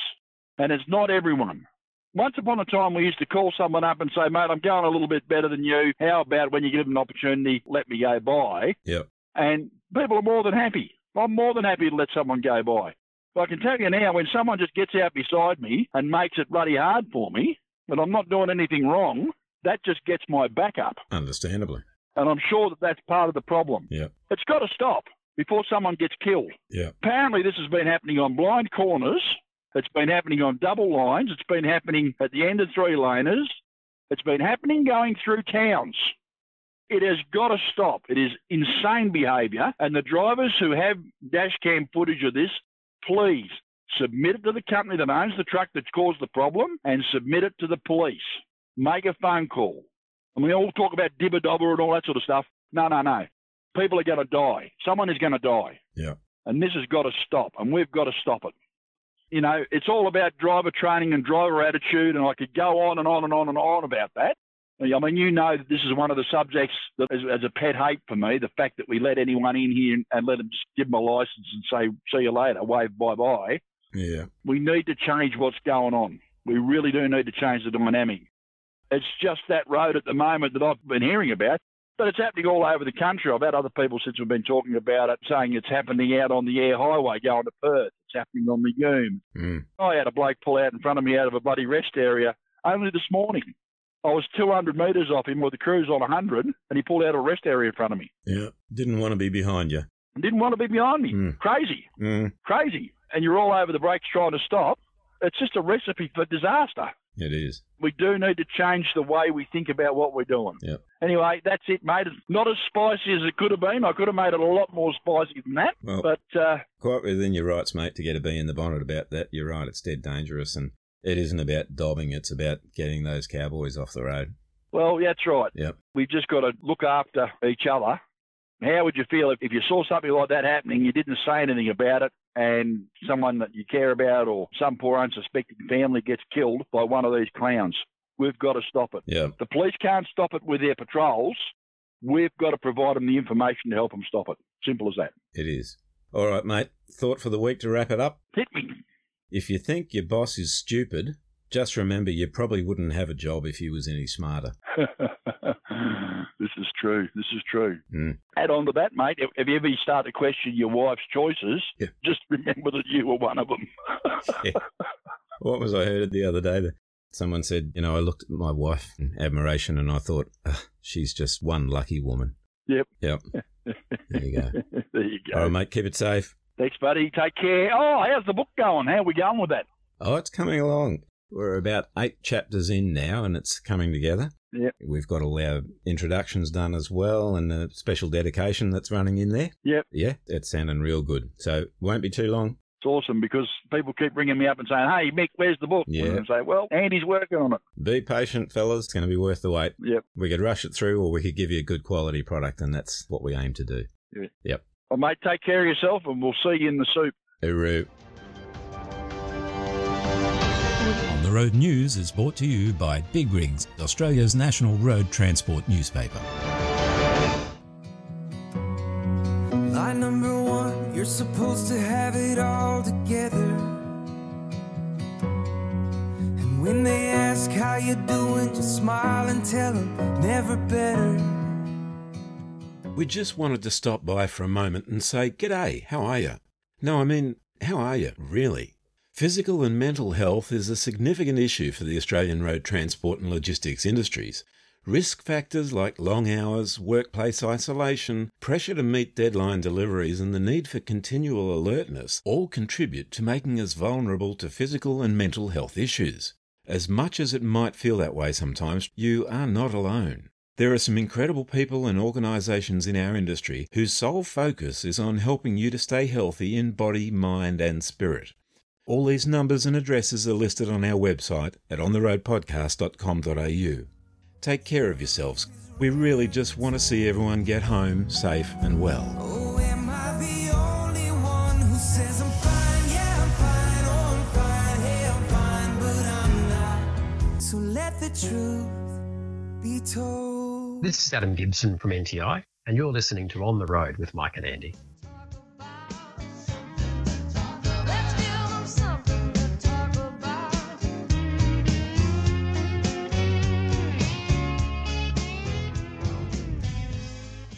S10: And it's not everyone. Once upon a time, we used to call someone up and say, mate, I'm going a little bit better than you. How about when you give them an opportunity, let me go by?
S1: Yep.
S10: And people are more than happy. I'm more than happy to let someone go by. But I can tell you now, when someone just gets out beside me and makes it bloody hard for me, and I'm not doing anything wrong, that just gets my back up.
S1: Understandably.
S10: And I'm sure that that's part of the problem.
S1: Yep.
S10: It's got to stop before someone gets killed.
S1: Yep.
S10: Apparently, this has been happening on blind corners. It's been happening on double lines. It's been happening at the end of three laners. It's been happening going through towns. It has got to stop. It is insane behaviour. And the drivers who have dash cam footage of this, please submit it to the company that owns the truck that's caused the problem and submit it to the police. Make a phone call. And we all talk about dibber dobber and all that sort of stuff. No, no, no. People are going to die. Someone is going to die.
S1: Yeah.
S10: And this has got to stop, and we've got to stop it. You know, it's all about driver training and driver attitude, and I could go on and on and on and on about that. I mean, you know that this is one of the subjects that is, is a pet hate for me, the fact that we let anyone in here and, and let them just give them a license and say, see you later, wave bye-bye.
S1: Yeah.
S10: We need to change what's going on. We really do need to change the dynamic. It's just that road at the moment that I've been hearing about, but it's happening all over the country. I've had other people since we've been talking about it saying it's happening out on the Eyre highway going to Perth. It's happening on the Goom.
S1: Mm.
S10: I had a bloke pull out in front of me out of a bloody rest area only this morning. I was 200 metres off him with the cruise on 100, and he pulled out of a rest area in front of me.
S1: Yeah. Didn't want to be behind you.
S10: Didn't want to be behind me.
S1: Mm.
S10: Crazy,
S1: Mm.
S10: crazy. And you're all over the brakes trying to stop. It's just a recipe for disaster.
S1: It is.
S10: We do need to change the way we think about what we're doing.
S1: Yep.
S10: Anyway, that's it, mate. It's not as spicy as it could have been. I could have made it a lot more spicy than that.
S1: Well-
S10: but uh,
S1: Quite within your rights, mate, to get a bee in the bonnet about that. You're right, it's dead dangerous, and it isn't about dobbing, it's about getting those cowboys off the road.
S10: well, that's right.
S1: Yep.
S10: We've just got to look after each other. How would you feel if, if you saw something like that happening, you didn't say anything about it, and someone that you care about or some poor unsuspecting family gets killed by one of these clowns? We've got to stop it.
S1: Yeah.
S10: The police can't stop it with their patrols. We've got to provide them the information to help them stop it. Simple as that.
S1: It is. All right, mate. Thought for the week to wrap it up?
S10: Hit me.
S1: If you think your boss is stupid, just remember you probably wouldn't have a job if he was any smarter. [LAUGHS]
S10: this is true. This is true.
S1: Mm.
S10: Add on to that, mate. If, you ever start to question your wife's choices,
S1: Yeah.
S10: just remember that you were one of them. [LAUGHS]
S1: What was I heard the other day? That someone said, you know, I looked at my wife in admiration and I thought, she's just one lucky woman.
S10: Yep.
S1: Yep. There you go. [LAUGHS]
S10: there you go.
S1: All right, mate. Keep it safe.
S10: Thanks, buddy. Take care. Oh, how's the book going? How are we going with that?
S1: Oh, it's coming along. We're about eight chapters in now, and it's coming together.
S10: Yep.
S1: We've got all our introductions done as well, and a special dedication that's running in there.
S10: Yep.
S1: Yeah, it's sounding real good. So won't be too long.
S10: It's awesome because people keep ringing me up and saying, "Hey, Mick, where's the book?"
S1: Yeah.
S10: And I say, "Well, Andy's working on it."
S1: Be patient, fellas. It's going to be worth the wait.
S10: Yep.
S1: We could rush it through, or we could give you a good quality product, and that's what we aim to do.
S10: Yeah.
S1: Yep.
S10: Well, mate, take care of yourself, and we'll see you in the soup.
S1: Hooroo.
S13: Road News is brought to you by Big Rigs, Australia's national road transport newspaper.
S14: Number one, you're supposed to have it all together. And when they ask how you're doing, just smile and tell them never better.
S1: We just wanted to stop by for a moment and say, G'day, how are you? No, I mean, how are you, really? Physical and mental health is a significant issue for the Australian road transport and logistics industries. Risk factors like long hours, workplace isolation, pressure to meet deadline deliveries, and the need for continual alertness all contribute to making us vulnerable to physical and mental health issues. As much as it might feel that way sometimes, you are not alone. There are some incredible people and organisations in our industry whose sole focus is on helping you to stay healthy in body, mind, and spirit. All these numbers and addresses are listed on our website at ontheroadpodcast.com.au. Take care of yourselves. We really just want to see everyone get home safe and well.
S14: Oh, am I the only one who says I'm fine? Yeah, I'm fine. Oh, I'm fine. Hey, I'm fine, but I'm not. So let the truth be told.
S15: This is Adam Gibson from NTI, and you're listening to On the Road with Mike and Andy.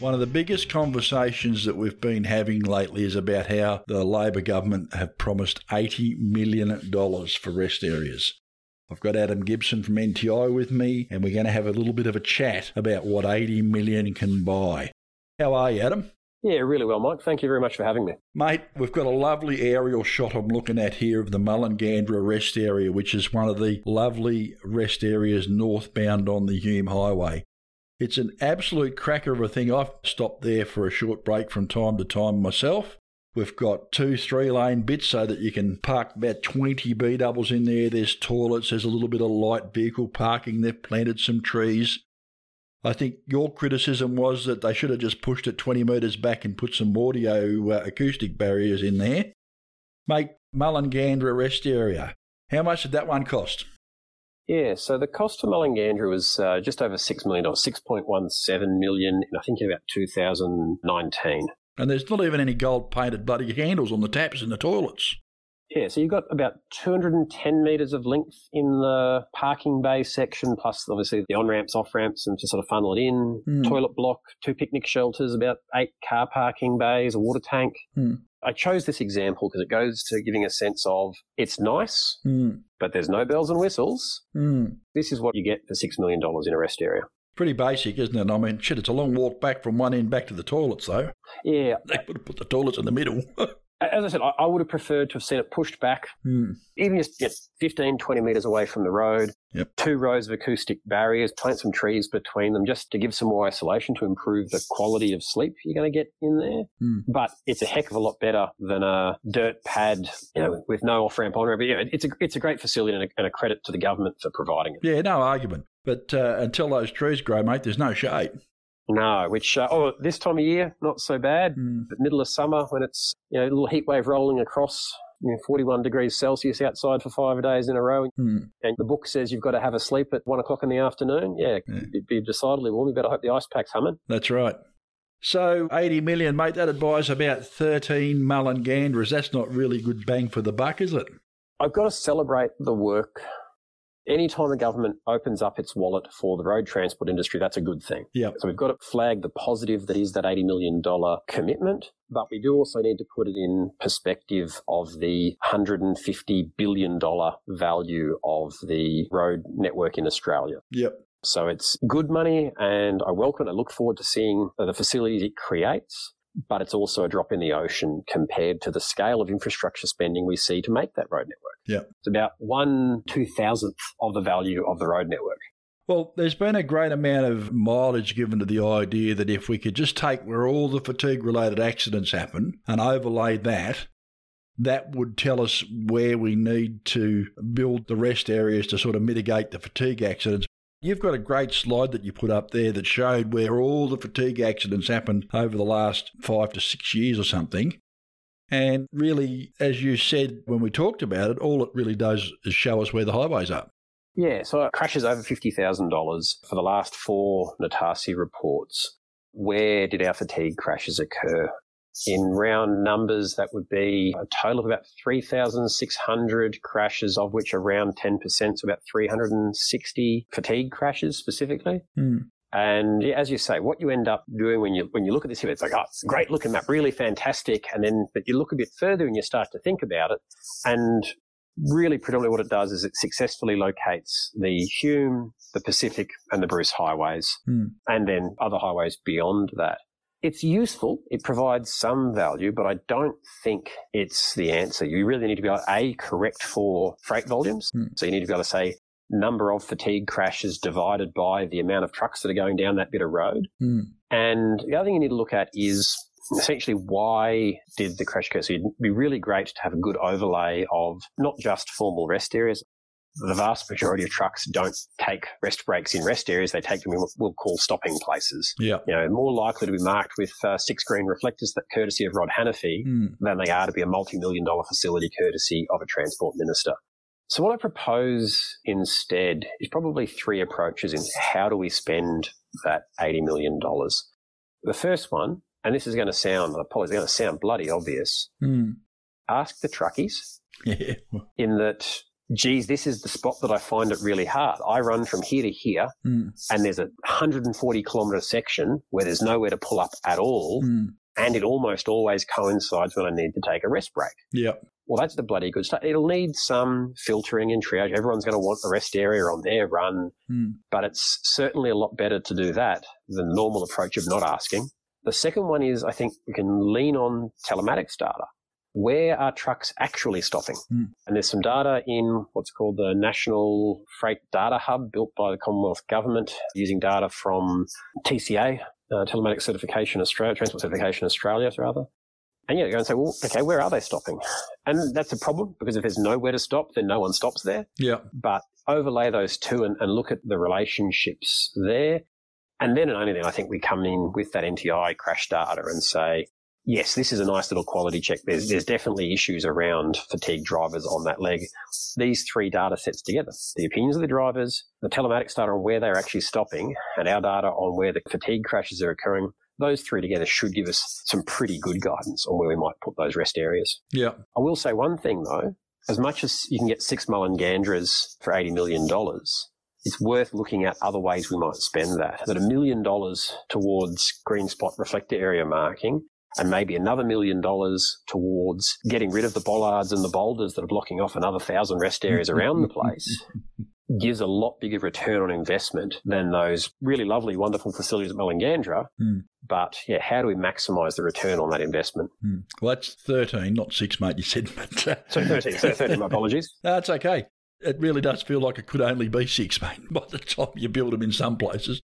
S5: One of the biggest conversations that we've been having lately is about how the Labor government have promised $80 million for rest areas. I've got Adam Gibson from NTI with me, and we're going to have a little bit of a chat about what 80 million can buy. How are you, Adam?
S16: Yeah, really well, Mike. Thank you very much for having me.
S5: Mate, we've got a lovely aerial shot I'm looking at here of the Mullengandra rest area, which is one of the lovely rest areas northbound on the Hume Highway. It's an absolute cracker of a thing. I've stopped there for a short break from time to time myself. We've got two three lane bits so that you can park about 20 B doubles in there. There's toilets, there's a little bit of light vehicle parking. They've planted some trees. I think your criticism was that they should have just pushed it 20 metres back and put some audio uh, acoustic barriers in there. Mate, Mullengandra rest area. How much did that one cost?
S16: Yeah, so the cost of Mullengandra was uh, just over $6 million, $6.17 million, in I think in about 2019.
S5: And there's not even any gold painted bloody handles on the taps in the toilets.
S16: Yeah, so you've got about 210 metres of length in the parking bay section, plus obviously the on ramps, off ramps, and to sort of funnel it in.
S5: Mm.
S16: Toilet block, two picnic shelters, about eight car parking bays, a water tank.
S5: Mm.
S16: I chose this example because it goes to giving a sense of it's nice,
S5: Mm.
S16: but there's no bells and whistles.
S5: Mm.
S16: This is what you get for $6 million in a rest area.
S5: Pretty basic, isn't it? I mean, shit, it's a long walk back from one end back to the toilets, though.
S16: Yeah.
S5: They could have put the toilets in the middle. [LAUGHS]
S16: As I said, I, I would have preferred to have seen it pushed back,
S5: Hmm.
S16: even just know, 15, 20 metres away from the road.
S5: Yep.
S16: Two rows of acoustic barriers, plant some trees between them just to give some more isolation to improve the quality of sleep you're going to get in there.
S5: Hmm.
S16: But it's a heck of a lot better than a dirt pad, you know, with no off ramp on ramp. But yeah, it's a it's a great facility and a, and a credit to the government for providing it.
S5: Yeah, no argument. But uh, until those trees grow, mate, there's no shade.
S16: No, which uh, oh, this time of year not so bad.
S5: Hmm.
S16: But middle of summer when it's you know a little heat wave rolling across. You know, 41 degrees Celsius outside for five days in a row,
S5: Hmm.
S16: and the book says you've got to have a sleep at one o'clock in the afternoon. Yeah, it'd be decidedly warm. You better hope the ice pack's humming.
S5: That's right. So 80 million, mate, that'd buy us about 13 Mullengandras. That's not really good bang for the buck, is it?
S16: I've got to celebrate the work. Anytime a government opens up its wallet for the road transport industry, that's a good thing.
S5: Yeah.
S16: So we've got to flag the positive that is that $80 million commitment, but we do also need to put it in perspective of the $150 billion value of the road network in Australia.
S5: Yep.
S16: So it's good money and I welcome it. I look forward to seeing the facilities it creates, but it's also a drop in the ocean compared to the scale of infrastructure spending we see to make that road network.
S5: Yeah.
S16: It's about one two thousandth of the value of the road network.
S5: Well, there's been a great amount of mileage given to the idea that if we could just take where all the fatigue related accidents happen and overlay that, that would tell us where we need to build the rest areas to sort of mitigate the fatigue accidents. You've got a great slide that you put up there that showed where all the fatigue accidents happened over the last five to six years or something. And really, as you said when we talked about it, all it really does is show us where the highways are.
S16: Yeah, so it crashes over $50,000 for the last four Natasi reports. Where did our fatigue crashes occur? In round numbers, that would be a total of about 3,600 crashes, of which around 10%, so about 360 fatigue crashes specifically.
S5: Hmm.
S16: And as you say, what you end up doing when you when you look at this here, it's like, oh, it's a great looking map, really fantastic. And then, but you look a bit further and you start to think about it, and really predominantly what it does is it successfully locates the Hume, the Pacific, and the Bruce highways,
S5: Hmm.
S16: and then other highways beyond that. It's useful. It provides some value, but I don't think it's the answer. You really need to be able, A, correct for freight volumes. So you need to be able to say number of fatigue crashes divided by the amount of trucks that are going down that bit of road.
S5: Hmm.
S16: And the other thing you need to look at is essentially why did the crash occur? So it'd be really great to have a good overlay of not just formal rest areas. The vast majority of trucks don't take rest breaks in rest areas. They take them in what we'll call stopping places.
S5: Yeah.
S16: You know, more likely to be marked with uh, six green reflectors that courtesy of Rod Hannifey
S5: Hmm.
S16: than they are to be a multi-million dollar facility courtesy of a transport minister. So what I propose instead is probably three approaches in how do we spend that $80 million. The first one, and this is going to sound, I apologize, going to sound bloody obvious.
S5: Hmm.
S16: Ask the truckies [LAUGHS]
S5: Yeah.
S16: in that, geez, this is the spot that I find it really hard. I run from here to here
S5: Hmm.
S16: and there's a 140 kilometre section where there's nowhere to pull up at all.
S5: Hmm.
S16: And it almost always coincides when I need to take a rest break.
S5: Yep.
S16: Well, that's the bloody good stuff. It'll need some filtering and triage. Everyone's going to want a rest area on their run,
S5: Hmm.
S16: but it's certainly a lot better to do that than the normal approach of not asking. The second one is I think we can lean on telematics data. Where are trucks actually stopping?
S5: Hmm.
S16: And there's some data in what's called the National Freight Data Hub built by the Commonwealth Government using data from TCA, uh, Telematics Certification Australia, Transport Certification Australia, rather. And yeah, you go and say, well, okay, where are they stopping? And that's a problem because if there's nowhere to stop, then no one stops there.
S5: Yeah.
S16: But overlay those two and, and look at the relationships there. And then and only then I think we come in with that NTI crash data and say, yes, this is a nice little quality check. There's, there's definitely issues around fatigue drivers on that leg. These three data sets together, the opinions of the drivers, the telematics data on where they're actually stopping, and our data on where the fatigue crashes are occurring, those three together should give us some pretty good guidance on where we might put those rest areas.
S5: Yeah.
S16: I will say one thing though, as much as you can get six Mullengandras for $80 million, it's worth looking at other ways we might spend that. That a million dollars towards green spot reflector area marking and maybe another million dollars towards getting rid of the bollards and the boulders that are blocking off another thousand rest areas around the place [LAUGHS] gives a lot bigger return on investment than those really lovely, wonderful facilities at Mullengandra.
S5: Hmm.
S16: But yeah, how do we maximise the return on that investment?
S5: Hmm. Well, that's 13, not six, mate, you said. [LAUGHS] But, uh,
S16: So 13, so 13, my apologies. [LAUGHS]
S5: No, it's okay. It really does feel like it could only be six, mate, by the time you build them in some places.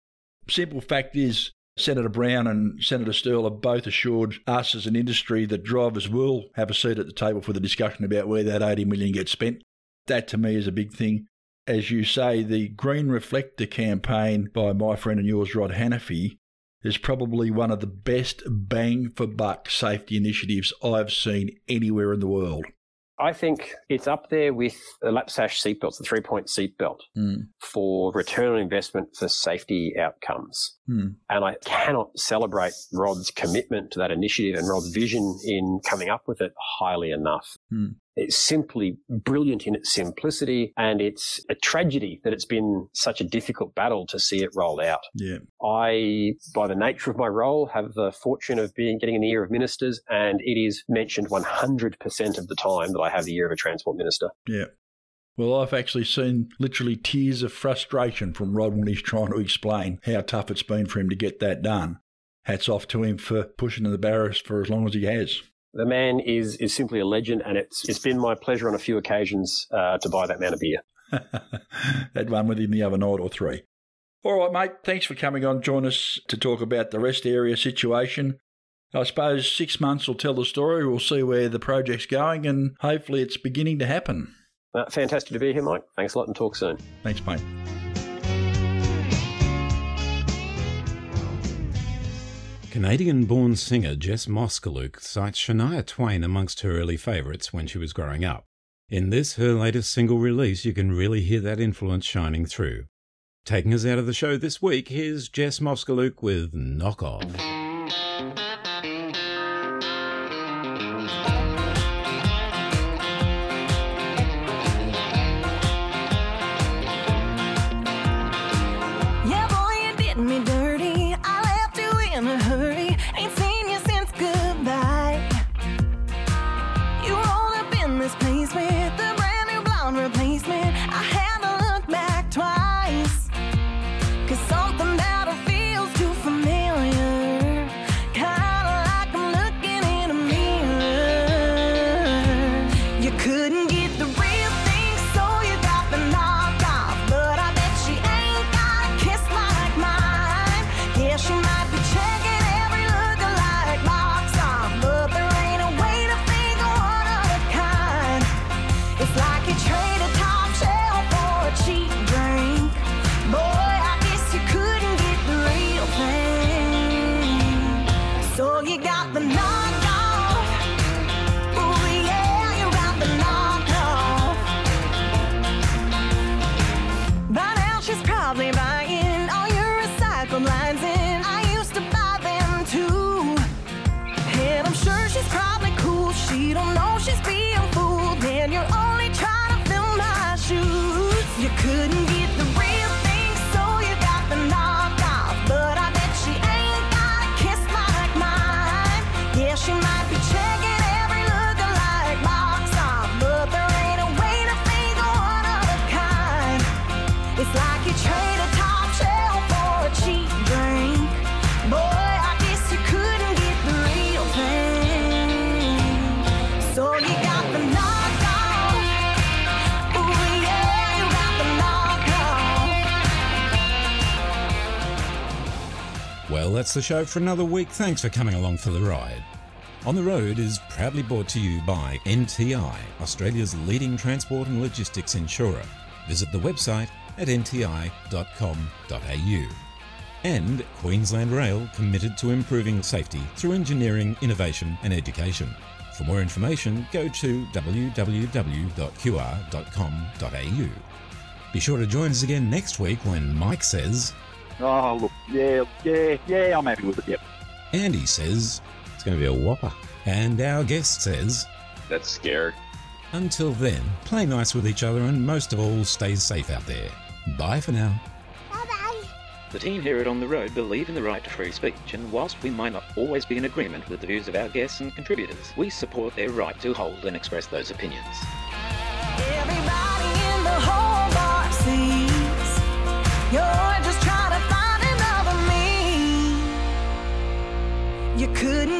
S5: Simple fact is, Senator Brown and Senator Sterle have both assured us as an industry that drivers will have a seat at the table for the discussion about where that 80 million gets spent. That to me is a big thing. As you say, the Green Reflector campaign by my friend and yours, Rod Hannifey, is probably one of the best bang for buck safety initiatives I've seen anywhere in the world.
S16: I think it's up there with the lap sash seatbelts, the three point seatbelt
S5: Mm.
S16: for return on investment for safety outcomes.
S5: Mm.
S16: And I cannot celebrate Rod's commitment to that initiative and Rod's vision in coming up with it highly enough.
S5: Mm.
S16: It's simply brilliant in its simplicity, and it's a tragedy that it's been such a difficult battle to see it rolled out.
S5: Yeah.
S16: I, by the nature of my role, have the fortune of being getting in the ear of ministers, and it is mentioned 100% of the time that I have the ear of a transport minister.
S5: Yeah. Well, I've actually seen literally tears of frustration from Rod when he's trying to explain how tough it's been for him to get that done. Hats off to him for pushing the barriers for as long as he has.
S16: The man is is simply a legend, and it's it's been my pleasure on a few occasions uh, to buy that man a beer. [LAUGHS]
S5: Had one with him the other night or three. All right, mate. Thanks for coming on. Join us to talk about the rest area situation. I suppose six months will tell the story. We'll see where the project's going, and hopefully it's beginning to happen.
S16: Uh, fantastic to be here, Mike. Thanks a lot, and talk soon.
S5: Thanks, mate.
S1: Canadian born singer Jess Moskaluk cites Shania Twain amongst her early favourites when she was growing up. In this, her latest single release, you can really hear that influence shining through. Taking us out of the show this week, here's Jess Moskaluk with Knock Off. That's the show for another week. Thanks for coming along for the ride. On the Road is proudly brought to you by NTI, Australia's leading transport and logistics insurer. Visit the website at nti.com.au. And Queensland Rail committed to improving safety through engineering, innovation and education. For more information, go to www.qr.com.au. Be sure to join us again next week when Mike says,
S10: Oh, look, yeah, yeah, yeah, I'm happy with it, yep.
S1: Andy says, it's going to be a whopper. And our guest says,
S16: That's scary.
S1: until then, play nice with each other and most of all, stay safe out there. Bye for now. Bye bye.
S17: The team here at On the Road believe in the right to free speech, and whilst we might not always be in agreement with the views of our guests and contributors, we support their right to hold and express those opinions. you couldn't